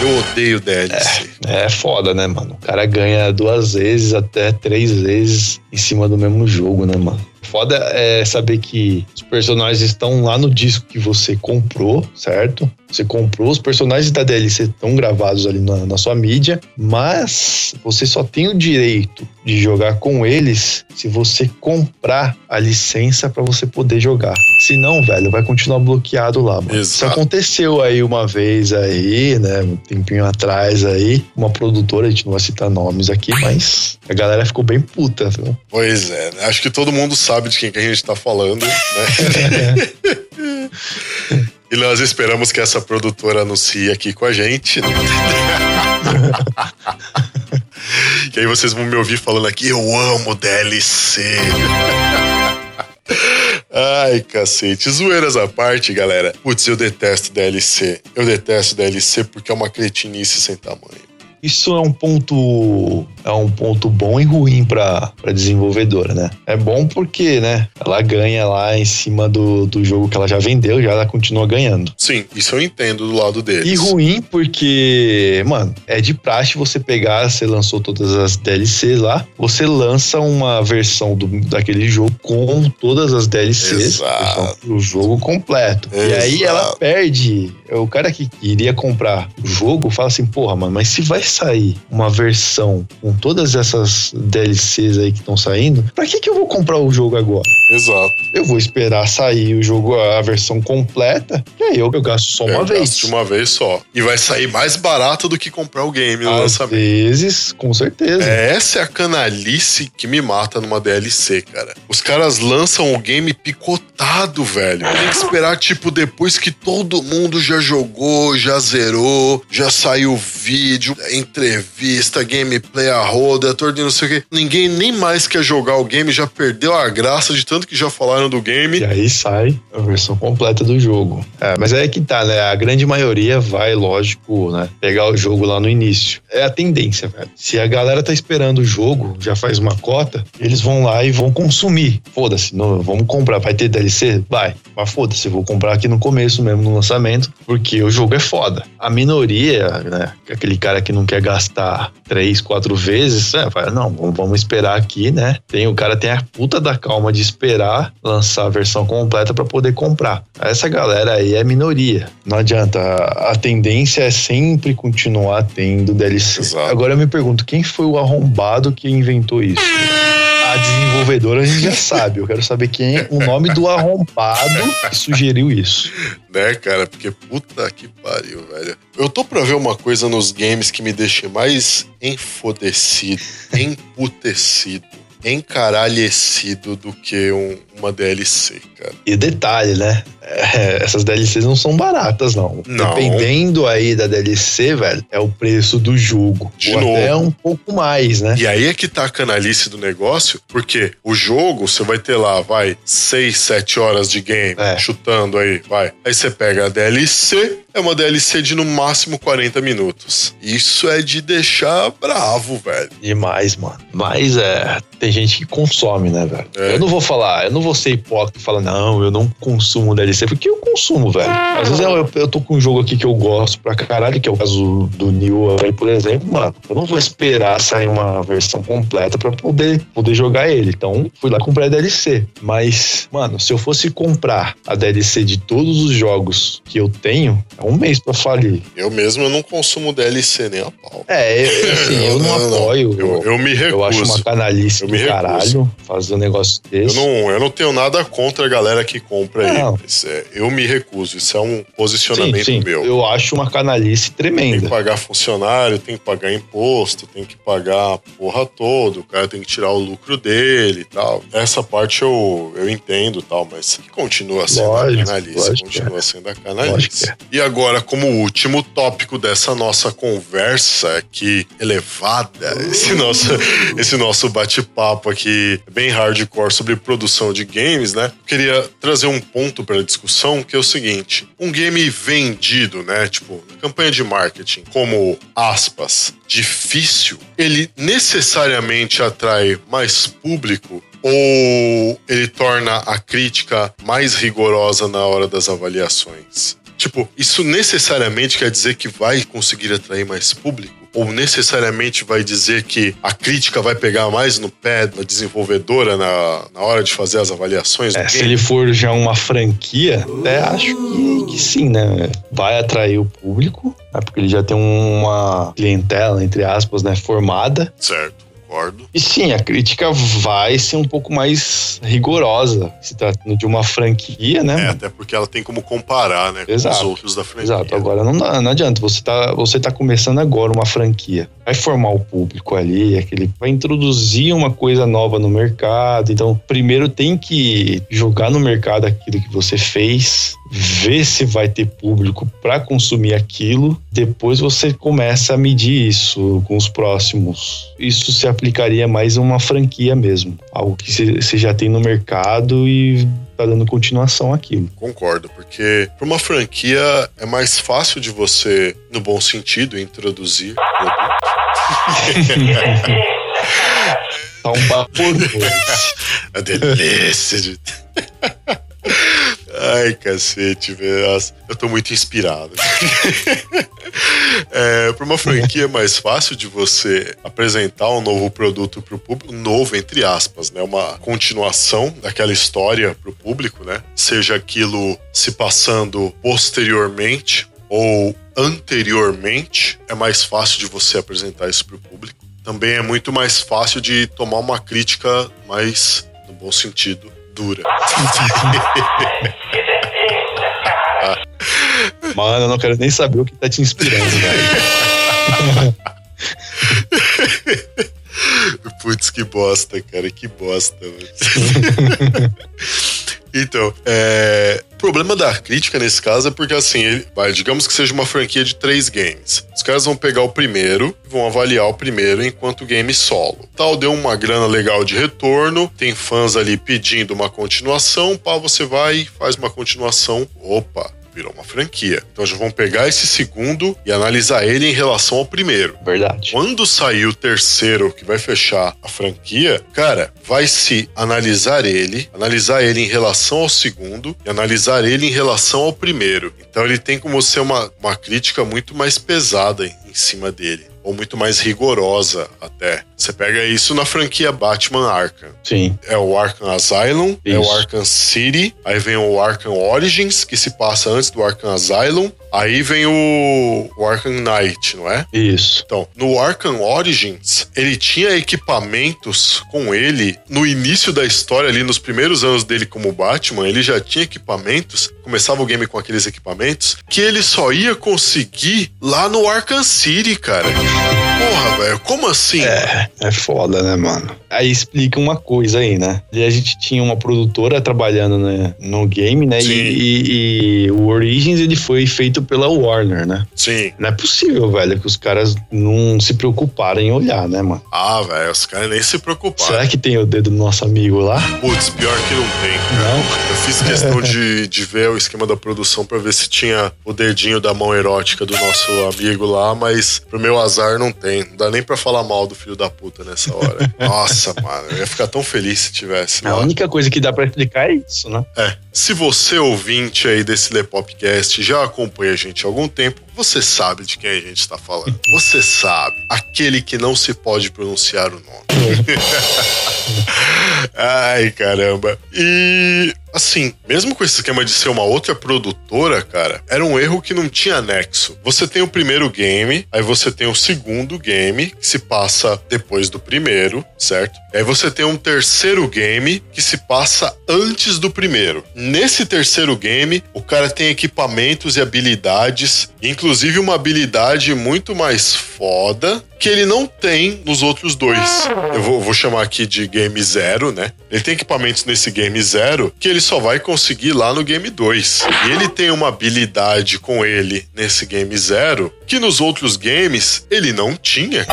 Eu odeio DLC. É foda, né, mano? O cara ganha duas vezes, até três vezes em cima do mesmo jogo, né, mano? Foda é saber que os personagens estão lá no disco que você comprou, certo? Você comprou, os personagens da DLC estão gravados ali na, na sua mídia, mas você só tem o direito de jogar com eles se você comprar a licença pra você poder jogar. Se não, velho, vai continuar bloqueado lá, mano. Isso aconteceu aí uma vez aí, né, um tempinho atrás aí, uma produtora, a gente não vai citar nomes aqui, mas a galera ficou bem puta, viu? Pois é, né? acho que todo mundo sabe de quem que a gente tá falando, né? e nós esperamos que essa produtora anuncie aqui com a gente. né? que aí vocês vão me ouvir falando aqui, eu amo DLC. Ai, cacete. Zoeiras à parte, galera. Putz, eu detesto DLC. Eu detesto DLC porque é uma cretinice sem tamanho. Isso é um ponto é um ponto bom e ruim para a desenvolvedora, né? É bom porque, né, ela ganha lá em cima do, do jogo que ela já vendeu, já ela continua ganhando. Sim, isso eu entendo do lado deles. E ruim porque, mano, é de praxe você pegar, você lançou todas as DLCs lá, você lança uma versão do, daquele jogo com todas as DLCs, Exato. o jogo completo. E aí Exato. ela perde. O cara que iria comprar o jogo fala assim, porra, mano, mas se vai sair uma versão com todas essas DLCs aí que estão saindo, pra que que eu vou comprar o jogo agora? Exato. Eu vou esperar sair o jogo, a versão completa, e aí eu, eu gasto só uma Eu vez. gasto de uma vez só. E vai sair mais barato do que comprar o game no Às lançamento. vezes, com certeza. É, essa é a canalice que me mata numa DLC, cara. Os caras lançam o game picotado, velho. Tem que esperar, tipo, depois que todo mundo já jogou, já zerou, já saiu vídeo, entrevista, gameplay a roda, torneio não sei o quê. Ninguém nem mais quer jogar o game, já perdeu a graça de tanto tanto que já falaram do game. E aí sai a versão completa do jogo. É, mas é que tá, né? A grande maioria vai, lógico, né? Pegar o jogo lá no início. É a tendência, velho. Se a galera tá esperando o jogo, já faz uma cota, eles vão lá e vão consumir. Foda-se, não- vamos comprar. Vai ter DLC? Vai. Mas foda-se, vou comprar aqui no começo mesmo, no lançamento, porque o jogo é foda. A minoria, né? Aquele cara que não quer gastar três, quatro vezes, é, fala, não, vamos esperar aqui, né? Tem, o cara tem a puta da calma de esperar lançar a versão completa pra poder comprar. Essa galera aí é minoria. Não adianta. A, tendência é sempre continuar tendo DLC. Exato. Agora eu me pergunto, quem foi o arrombado que inventou isso? A desenvolvedora a gente já sabe. Eu quero saber quem é o nome do arrombado que sugeriu isso. Né, cara? Porque puta que pariu, velho. Eu tô pra ver uma coisa nos games que me deixe mais enfodecido, emputecido, encaralhecido do que um- uma DLC, cara. E detalhe, né? É, essas DLCs não são baratas, não. Não. Dependendo aí da DLC, velho, é o preço do jogo. De Ou até novo. um pouco mais, né? E aí é que tá a canalice do negócio, porque o jogo, você vai ter lá, vai, 6, 7 horas de game, É. chutando aí, vai. Aí você pega a DLC, é uma DLC de no máximo 40 minutos. Isso é de deixar bravo, velho. Demais, mano. Mas é, tem gente que consome, né, velho? É. Eu não vou falar, eu não vou ser hipócrita e falar, não, eu não consumo DLC, porque eu consumo, velho. Às vezes eu, eu tô com um jogo aqui que eu gosto pra caralho, que é o caso do New aí, por exemplo, mano. Eu não vou esperar sair uma versão completa pra poder, poder jogar ele. Então, fui lá comprar a DLC. Mas, mano, se eu fosse comprar a DLC de todos os jogos que eu tenho, é um mês pra falir. Eu mesmo eu não consumo DLC nem a pau. É, eu, assim, eu não, apoio. Eu, eu me recuso. Eu acho uma canalice Eu do caralho fazer um negócio Eu desse. não, eu não tenho nada contra a galera que compra aí. Não. mas, é, eu me recuso. Isso é um sim, posicionamento sim, meu. eu acho uma canalice Tem tremenda. que pagar funcionário, tem que pagar imposto, tem que pagar a porra toda, o cara tem que tirar o lucro dele e tal. Essa parte eu, eu entendo e tal, mas continua sendo Lógico, a canalice, lógico que continua sendo a canalice. é. E agora, como último tópico dessa nossa conversa aqui elevada, esse nosso, esse nosso bate-papo aqui bem hardcore sobre produção de games, né? Queria trazer um ponto para a discussão que é o seguinte: um game vendido, né? Tipo, campanha de marketing, como aspas, difícil, ele necessariamente atrai mais público ou ele torna a crítica mais rigorosa na hora das avaliações? Tipo, isso necessariamente quer dizer que vai conseguir atrair mais público? Ou necessariamente vai dizer que a crítica vai pegar mais no pé da desenvolvedora na, na hora de fazer as avaliações É, se ele for já uma franquia, até acho que, que sim, né? Vai atrair o público, né? porque ele já tem uma clientela, entre aspas, né, formada. Certo, concordo. E sim, a crítica vai ser um pouco mais rigorosa, se tratando de uma franquia, né? É, até porque ela tem como comparar, né, com os Exato. outros da franquia. Exato, agora não, não adianta, você tá, você tá começando agora uma franquia. Vai formar o público ali, aquele, vai introduzir uma coisa nova no mercado. Então, primeiro tem que jogar no mercado aquilo que você fez, ver se vai ter público para consumir aquilo. Depois você começa a medir isso com os próximos. Isso se aplicaria mais a uma franquia mesmo, algo que você já tem no mercado e tá dando continuação àquilo. Concordo, porque para uma franquia é mais fácil de você, no bom sentido, introduzir produto. Tá um papo por dois. A delícia de. Ai, cacete, velho. Eu tô muito inspirado. é, para uma franquia é mais fácil de você apresentar um novo produto pro público, novo entre aspas, né? Uma continuação daquela história pro público, né? Seja aquilo se passando posteriormente ou anteriormente, é mais fácil de você apresentar isso pro público. Também é muito mais fácil de tomar uma crítica mais, no bom sentido, dura. Mano, eu não quero nem saber o que tá te inspirando, velho. Putz, que bosta, cara, que bosta. então, é, problema da crítica nesse caso é porque, assim, ele, vai, digamos que seja uma franquia de três games. Os caras vão pegar o primeiro e vão avaliar o primeiro enquanto game solo. Tal, deu uma grana legal de retorno, tem fãs ali pedindo uma continuação, pá, você vai e faz uma continuação. Opa, virou uma franquia. Então já vão pegar esse segundo e analisar ele em relação ao primeiro. Verdade. Quando sair o terceiro, que vai fechar a franquia, cara, vai se analisar ele, analisar ele em relação ao segundo e analisar ele em relação ao primeiro. Então ele tem como ser uma, uma crítica muito mais pesada em, em cima dele. Ou muito mais rigorosa até. Você pega isso na franquia Batman Arkham. Sim. É o Arkham Asylum, é o Isso. Arkham City, aí vem o Arkham Origins, que se passa antes do Arkham Asylum, aí vem o, o Arkham Knight, não é? Isso. Então, no Arkham Origins, ele tinha equipamentos com ele no início da história, ali nos primeiros anos dele como Batman, ele já tinha equipamentos, começava o game com aqueles equipamentos, que ele só ia conseguir lá no Arkham City, cara. Porra, velho, como assim? É, é foda, né, mano? Aí explica uma coisa aí, né? E a gente tinha uma produtora trabalhando né, no game, né? E, e- e o Origins ele foi feito pela Warner, né? Sim. Não é possível, velho, que os caras não se preocuparam em olhar, né, mano? Ah, velho, os caras nem se preocuparam. Será que tem o dedo do nosso amigo lá? Putz, pior que não tem. Não. Eu fiz questão de, de ver o esquema da produção pra ver se tinha o dedinho da mão erótica do nosso amigo lá, mas pro meu azar não tem. Não dá nem pra falar mal do filho da puta nessa hora. Nossa, mano, eu ia ficar tão feliz se tivesse. A lá. única coisa que dá pra explicar é isso, né? É, se você ouvinte aí desse Lepopcast já acompanha a gente há algum tempo, você sabe de quem a gente está falando. Você sabe, aquele que não se pode pronunciar o nome. Ai, caramba. E assim, mesmo com esse esquema de ser uma outra produtora, cara, era um erro que não tinha nexo. Você tem o primeiro game, aí você tem o segundo game, que se passa depois do primeiro, certo? Aí você tem um terceiro game que se passa antes do primeiro. Nesse terceiro game, o cara tem equipamentos e habilidades, inclusive uma habilidade muito mais foda que ele não tem nos outros dois. Eu vou, vou chamar aqui de game zero, né? Ele tem equipamentos nesse game zero que ele só vai conseguir lá no game 2. E ele tem uma habilidade com ele nesse game zero que nos outros games ele não tinha.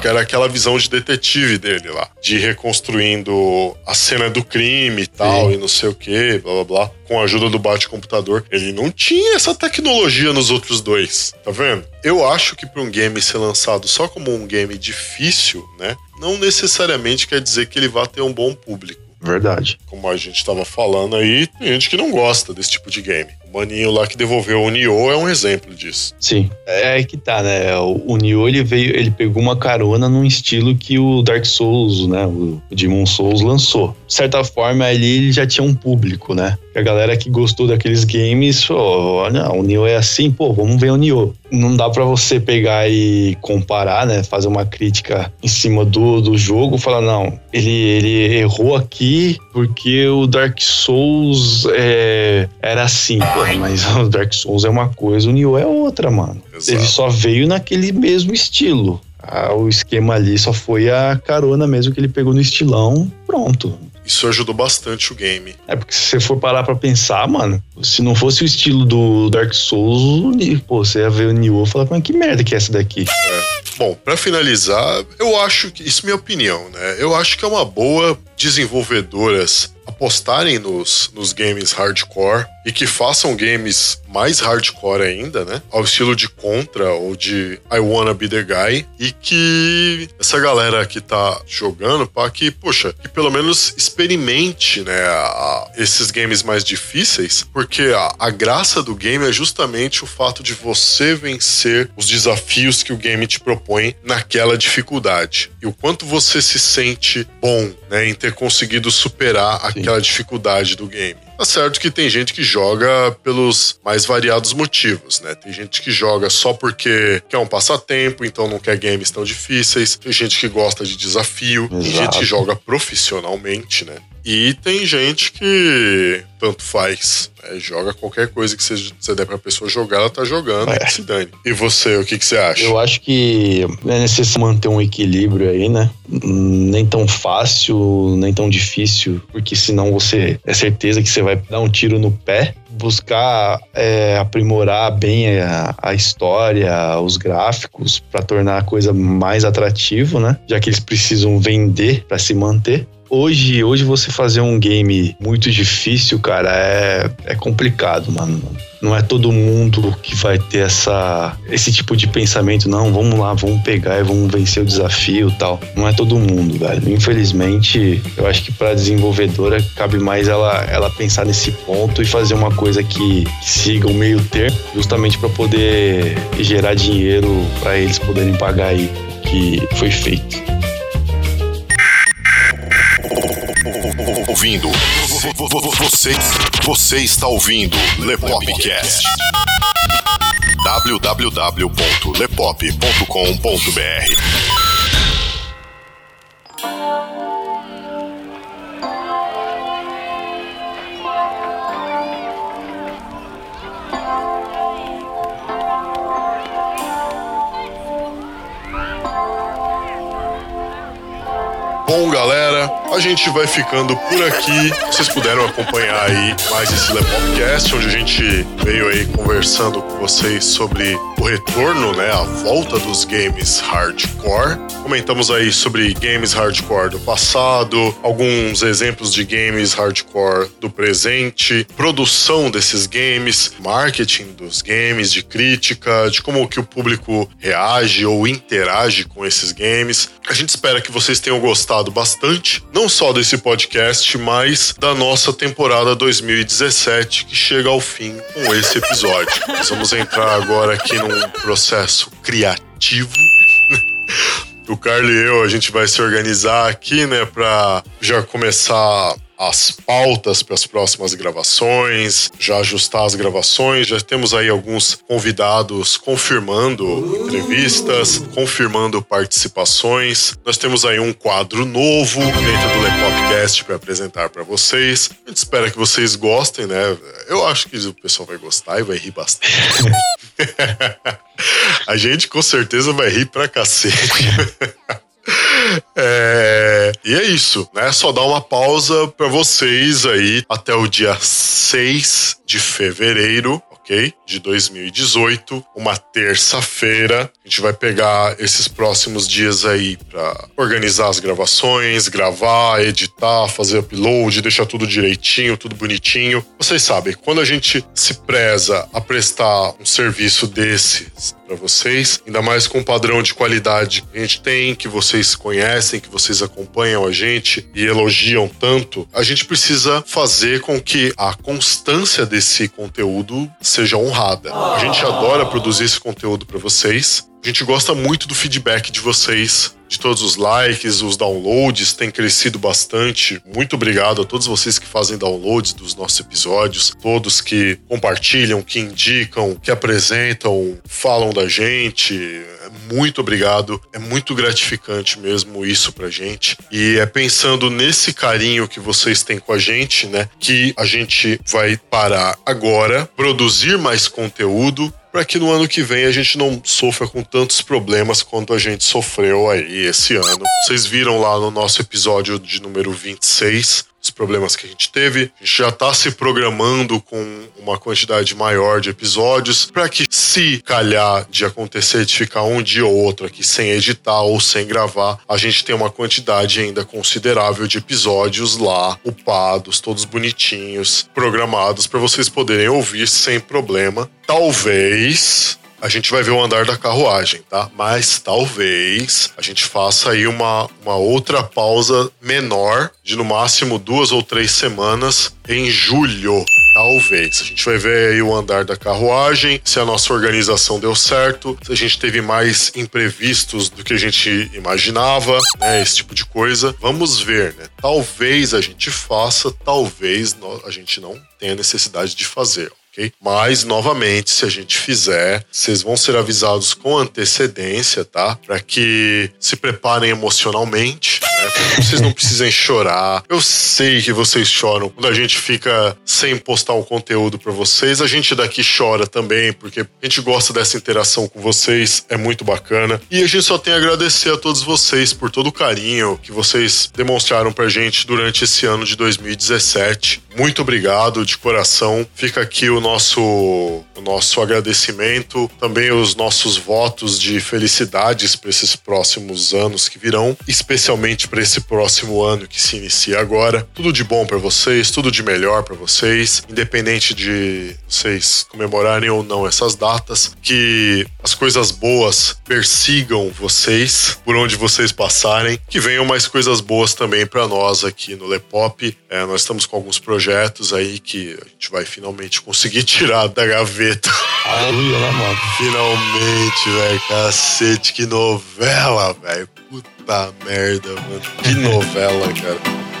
Que era aquela visão de detetive dele lá. De reconstruindo a cena do crime e tal, Sim. e não sei o que, blá blá blá. Com a ajuda do bate-computador. Ele não tinha essa tecnologia nos outros dois. Tá vendo? Eu acho que para um game ser lançado só como um game difícil, né? Não necessariamente quer dizer que ele vá ter um bom público Verdade. como a gente estava falando aí, tem gente que não gosta desse tipo de game. O maninho lá que devolveu o Nioh é um exemplo disso. Sim. É aí que tá, né? O, o Nioh, ele veio, ele pegou uma carona num estilo que o Dark Souls, né? O, Demon Souls lançou. De certa forma, ali ele já tinha um público, né? A galera que gostou daqueles games, falou, olha, o Nioh é assim, pô, vamos ver o Nioh. Não dá pra você pegar e comparar, né? Fazer uma crítica em cima do, do jogo, falar, não, ele, ele errou aqui porque o Dark Souls é, era assim, mas o Dark Souls é uma coisa, o Nioh é outra, mano. Exato. Ele só veio naquele mesmo estilo. Ah, o esquema ali só foi a carona mesmo que ele pegou no estilão, pronto. Isso ajudou bastante o game. É porque se você for parar pra pensar, mano, se não fosse o estilo do Dark Souls, pô, você ia ver o Nioh e falar, mas que merda que é essa daqui? Bom, pra finalizar, eu acho que isso é minha opinião, né? Eu acho que é uma boa desenvolvedoras apostarem nos, nos games hardcore e que façam games mais hardcore ainda, né? Ao estilo de Contra ou de I Wanna Be the Guy. E que essa galera que tá jogando, pá, que, poxa, que pelo menos experimente, né, a- esses games mais difíceis, porque a, a graça do game é justamente o fato de você vencer os desafios que o game te propõe naquela dificuldade. E o quanto você se sente bom, né, em ter conseguido superar aquela dificuldade do game. Tá certo que tem gente que joga pelos mais variados motivos, né? Tem gente que joga só porque quer um passatempo, então não quer games tão difíceis. Tem gente que gosta de desafio. Tem Exato. gente que joga profissionalmente, né? E tem gente que tanto faz. né? joga qualquer coisa que você, der pra pessoa jogar, ela tá jogando, É. se dane. E você, o que, que você acha? Eu acho que é necessário manter um equilíbrio aí, né? Nem tão fácil, nem tão difícil, porque senão você é certeza que você vai dar um tiro no pé. Buscar é, aprimorar bem a, a história, os gráficos, para tornar a coisa mais atrativo, né? Já que eles precisam vender para se manter. Hoje, hoje você fazer um game muito difícil, cara, é, é complicado, mano. Não é todo mundo que vai ter essa, esse tipo de pensamento, não, vamos lá, vamos pegar e vamos vencer o desafio tal. Não é todo mundo, velho. Infelizmente, eu acho que pra desenvolvedora cabe mais ela, ela pensar nesse ponto e fazer uma coisa que siga o meio termo, justamente para poder gerar dinheiro para eles poderem pagar aí o que foi feito. Ouvindo. Vo- vo- vo- Você, você está ouvindo Lepopcast. www.lepop.com.br Bom, galera, a gente vai ficando por aqui. Vocês puderam acompanhar aí mais esse Lepopcast, onde a gente veio aí conversando com vocês sobre o retorno, né, a volta dos games hardcore. Comentamos aí sobre games hardcore do passado, alguns exemplos de games hardcore do presente, produção desses games, marketing dos games, de crítica, de como que o público reage ou interage com esses games. A gente espera que vocês tenham gostado bastante, não só desse podcast, mas da nossa temporada 2017 que chega ao fim com esse episódio. Nós vamos entrar agora aqui num processo criativo. O Carlos e eu, a gente vai se organizar aqui, né, pra já começar as pautas para as próximas gravações, já ajustar as gravações. Já temos aí alguns convidados confirmando entrevistas, confirmando participações. Nós temos aí um quadro novo dentro do Lepopcast para apresentar para vocês. A gente espera que vocês gostem, né? Eu acho que o pessoal vai gostar e vai rir bastante. A gente com certeza vai rir pra cacete. É, e é isso, né? Só dar uma pausa pra vocês aí até o dia 6 de fevereiro, ok? De 2018, uma terça-feira. A gente vai pegar esses próximos dias aí pra organizar as gravações, gravar, editar, fazer upload, deixar tudo direitinho, tudo bonitinho. Vocês sabem, quando a gente se preza a prestar um serviço desses para vocês, ainda mais com o padrão de qualidade que a gente tem, que vocês conhecem, que vocês acompanham a gente e elogiam tanto, a gente precisa fazer com que a constância desse conteúdo seja honrada. A gente adora produzir esse conteúdo para vocês. A gente gosta muito do feedback de vocês, de todos os likes, os downloads, tem crescido bastante. Muito obrigado a todos vocês que fazem downloads dos nossos episódios, todos que compartilham, que indicam, que apresentam, falam da gente. Muito obrigado. É muito gratificante mesmo isso pra gente. E é pensando nesse carinho que vocês têm com a gente, né, que a gente vai parar agora, produzir mais conteúdo para que no ano que vem a gente não sofra com tantos problemas quanto a gente sofreu aí esse ano. Vocês viram lá no nosso episódio de número 26 os problemas que a gente teve. A gente já está se programando com uma quantidade maior de episódios para que, se calhar de acontecer de ficar um dia ou outro aqui sem editar ou sem gravar, a gente tem uma quantidade ainda considerável de episódios lá, upados, todos bonitinhos, programados para vocês poderem ouvir sem problema. Talvez a gente vai ver o andar da carruagem, tá? Mas talvez a gente faça aí uma, uma outra pausa menor, de no máximo duas ou três semanas, em julho. Talvez. A gente vai ver aí o andar da carruagem, se a nossa organização deu certo, se a gente teve mais imprevistos do que a gente imaginava, né? Esse tipo de coisa. Vamos ver, né? Talvez a gente faça, talvez a gente não tenha necessidade de fazer. Ok? Mas, novamente, se a gente fizer, vocês vão ser avisados com antecedência, tá? Para que se preparem emocionalmente, né? Vocês não precisem chorar. Eu sei que vocês choram quando a gente fica sem postar um conteúdo para vocês. A gente daqui chora também, porque a gente gosta dessa interação com vocês, é muito bacana. E a gente só tem a agradecer a todos vocês por todo o carinho que vocês demonstraram pra gente durante esse ano de 2017. Muito obrigado de coração. Fica aqui o nosso, o nosso agradecimento, também os nossos votos de felicidades para esses próximos anos que virão, especialmente para esse próximo ano que se inicia agora. Tudo de bom para vocês, tudo de melhor para vocês, independente de vocês comemorarem ou não essas datas, que as coisas boas persigam vocês por onde vocês passarem, que venham mais coisas boas também para nós aqui no Lepop. É, nós estamos com alguns projetos aí que a gente vai finalmente conseguir tirar da gaveta. Aleluia, né, mano? Finalmente, velho. Cacete, que novela, velho. Puta merda, mano. Que novela, cara.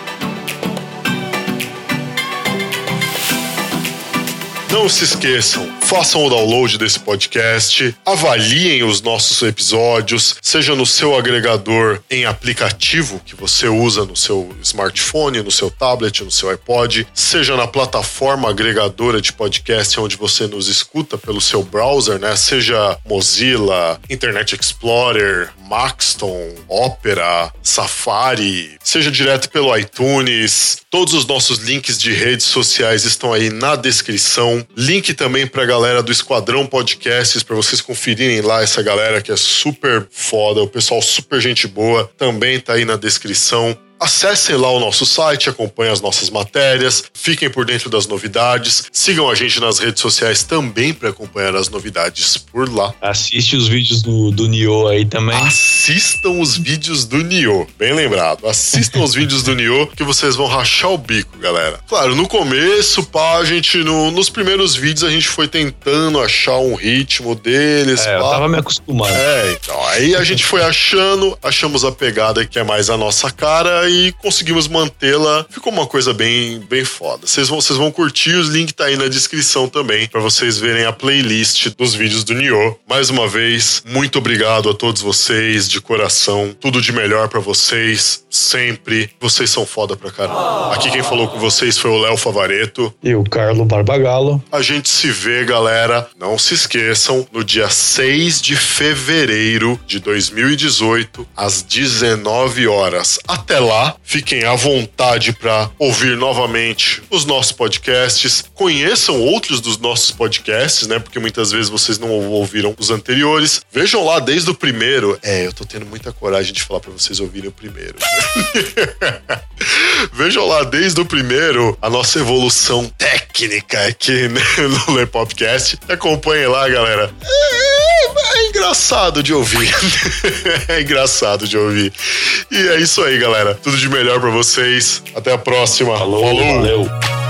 Não se esqueçam, façam o download desse podcast, avaliem os nossos episódios, seja no seu agregador em aplicativo que você usa no seu smartphone, no seu tablet, no seu iPod, seja na plataforma agregadora de podcast onde você nos escuta pelo seu browser, né? Seja Mozilla, Internet Explorer, Maxton, Opera, Safari, seja direto pelo iTunes. Todos os nossos links de redes sociais estão aí na descrição. Link também pra galera do Esquadrão Podcasts para vocês conferirem lá essa galera que é super foda, o pessoal super gente boa, também tá aí na descrição. Acessem lá o nosso site, acompanhem as nossas matérias, fiquem por dentro das novidades, sigam a gente nas redes sociais também para acompanhar as novidades por lá. Assiste os vídeos do, do Nioh aí também. Assistam os vídeos do Nioh, bem lembrado. Assistam os vídeos do Nioh que vocês vão rachar o bico, galera. Claro, no começo, pá, a gente, no- nos primeiros vídeos, a gente foi tentando achar um ritmo deles, É, eu pá. tava me acostumando. É, então, aí a gente foi achando, achamos a pegada que é mais a nossa cara e conseguimos mantê-la. Ficou uma coisa bem, bem foda. Vocês vão, vocês vão curtir, os links tá aí na descrição também, pra vocês verem a playlist dos vídeos do Nioh. Mais uma vez, muito obrigado a todos vocês, de coração. Tudo de melhor pra vocês, sempre. Vocês são foda pra caramba. Aqui quem falou com vocês foi o Léo Favareto. E o Carlo Barbagalo. A gente se vê, galera. Não se esqueçam, no dia 6 de fevereiro de 2018, às 19 horas. Até lá, fiquem à vontade para ouvir novamente os nossos podcasts. Conheçam outros dos nossos podcasts, né? Porque muitas vezes vocês não ouviram os anteriores. Vejam lá desde o primeiro. É, eu tô tendo muita coragem de falar para vocês ouvirem o primeiro. Vejam lá desde o primeiro a nossa evolução técnica aqui né, no Lepopcast. Acompanhem lá, galera. É, é engraçado de ouvir. é engraçado de ouvir. E é isso aí, galera. Tudo de melhor pra vocês. Até a próxima. Falou, valeu.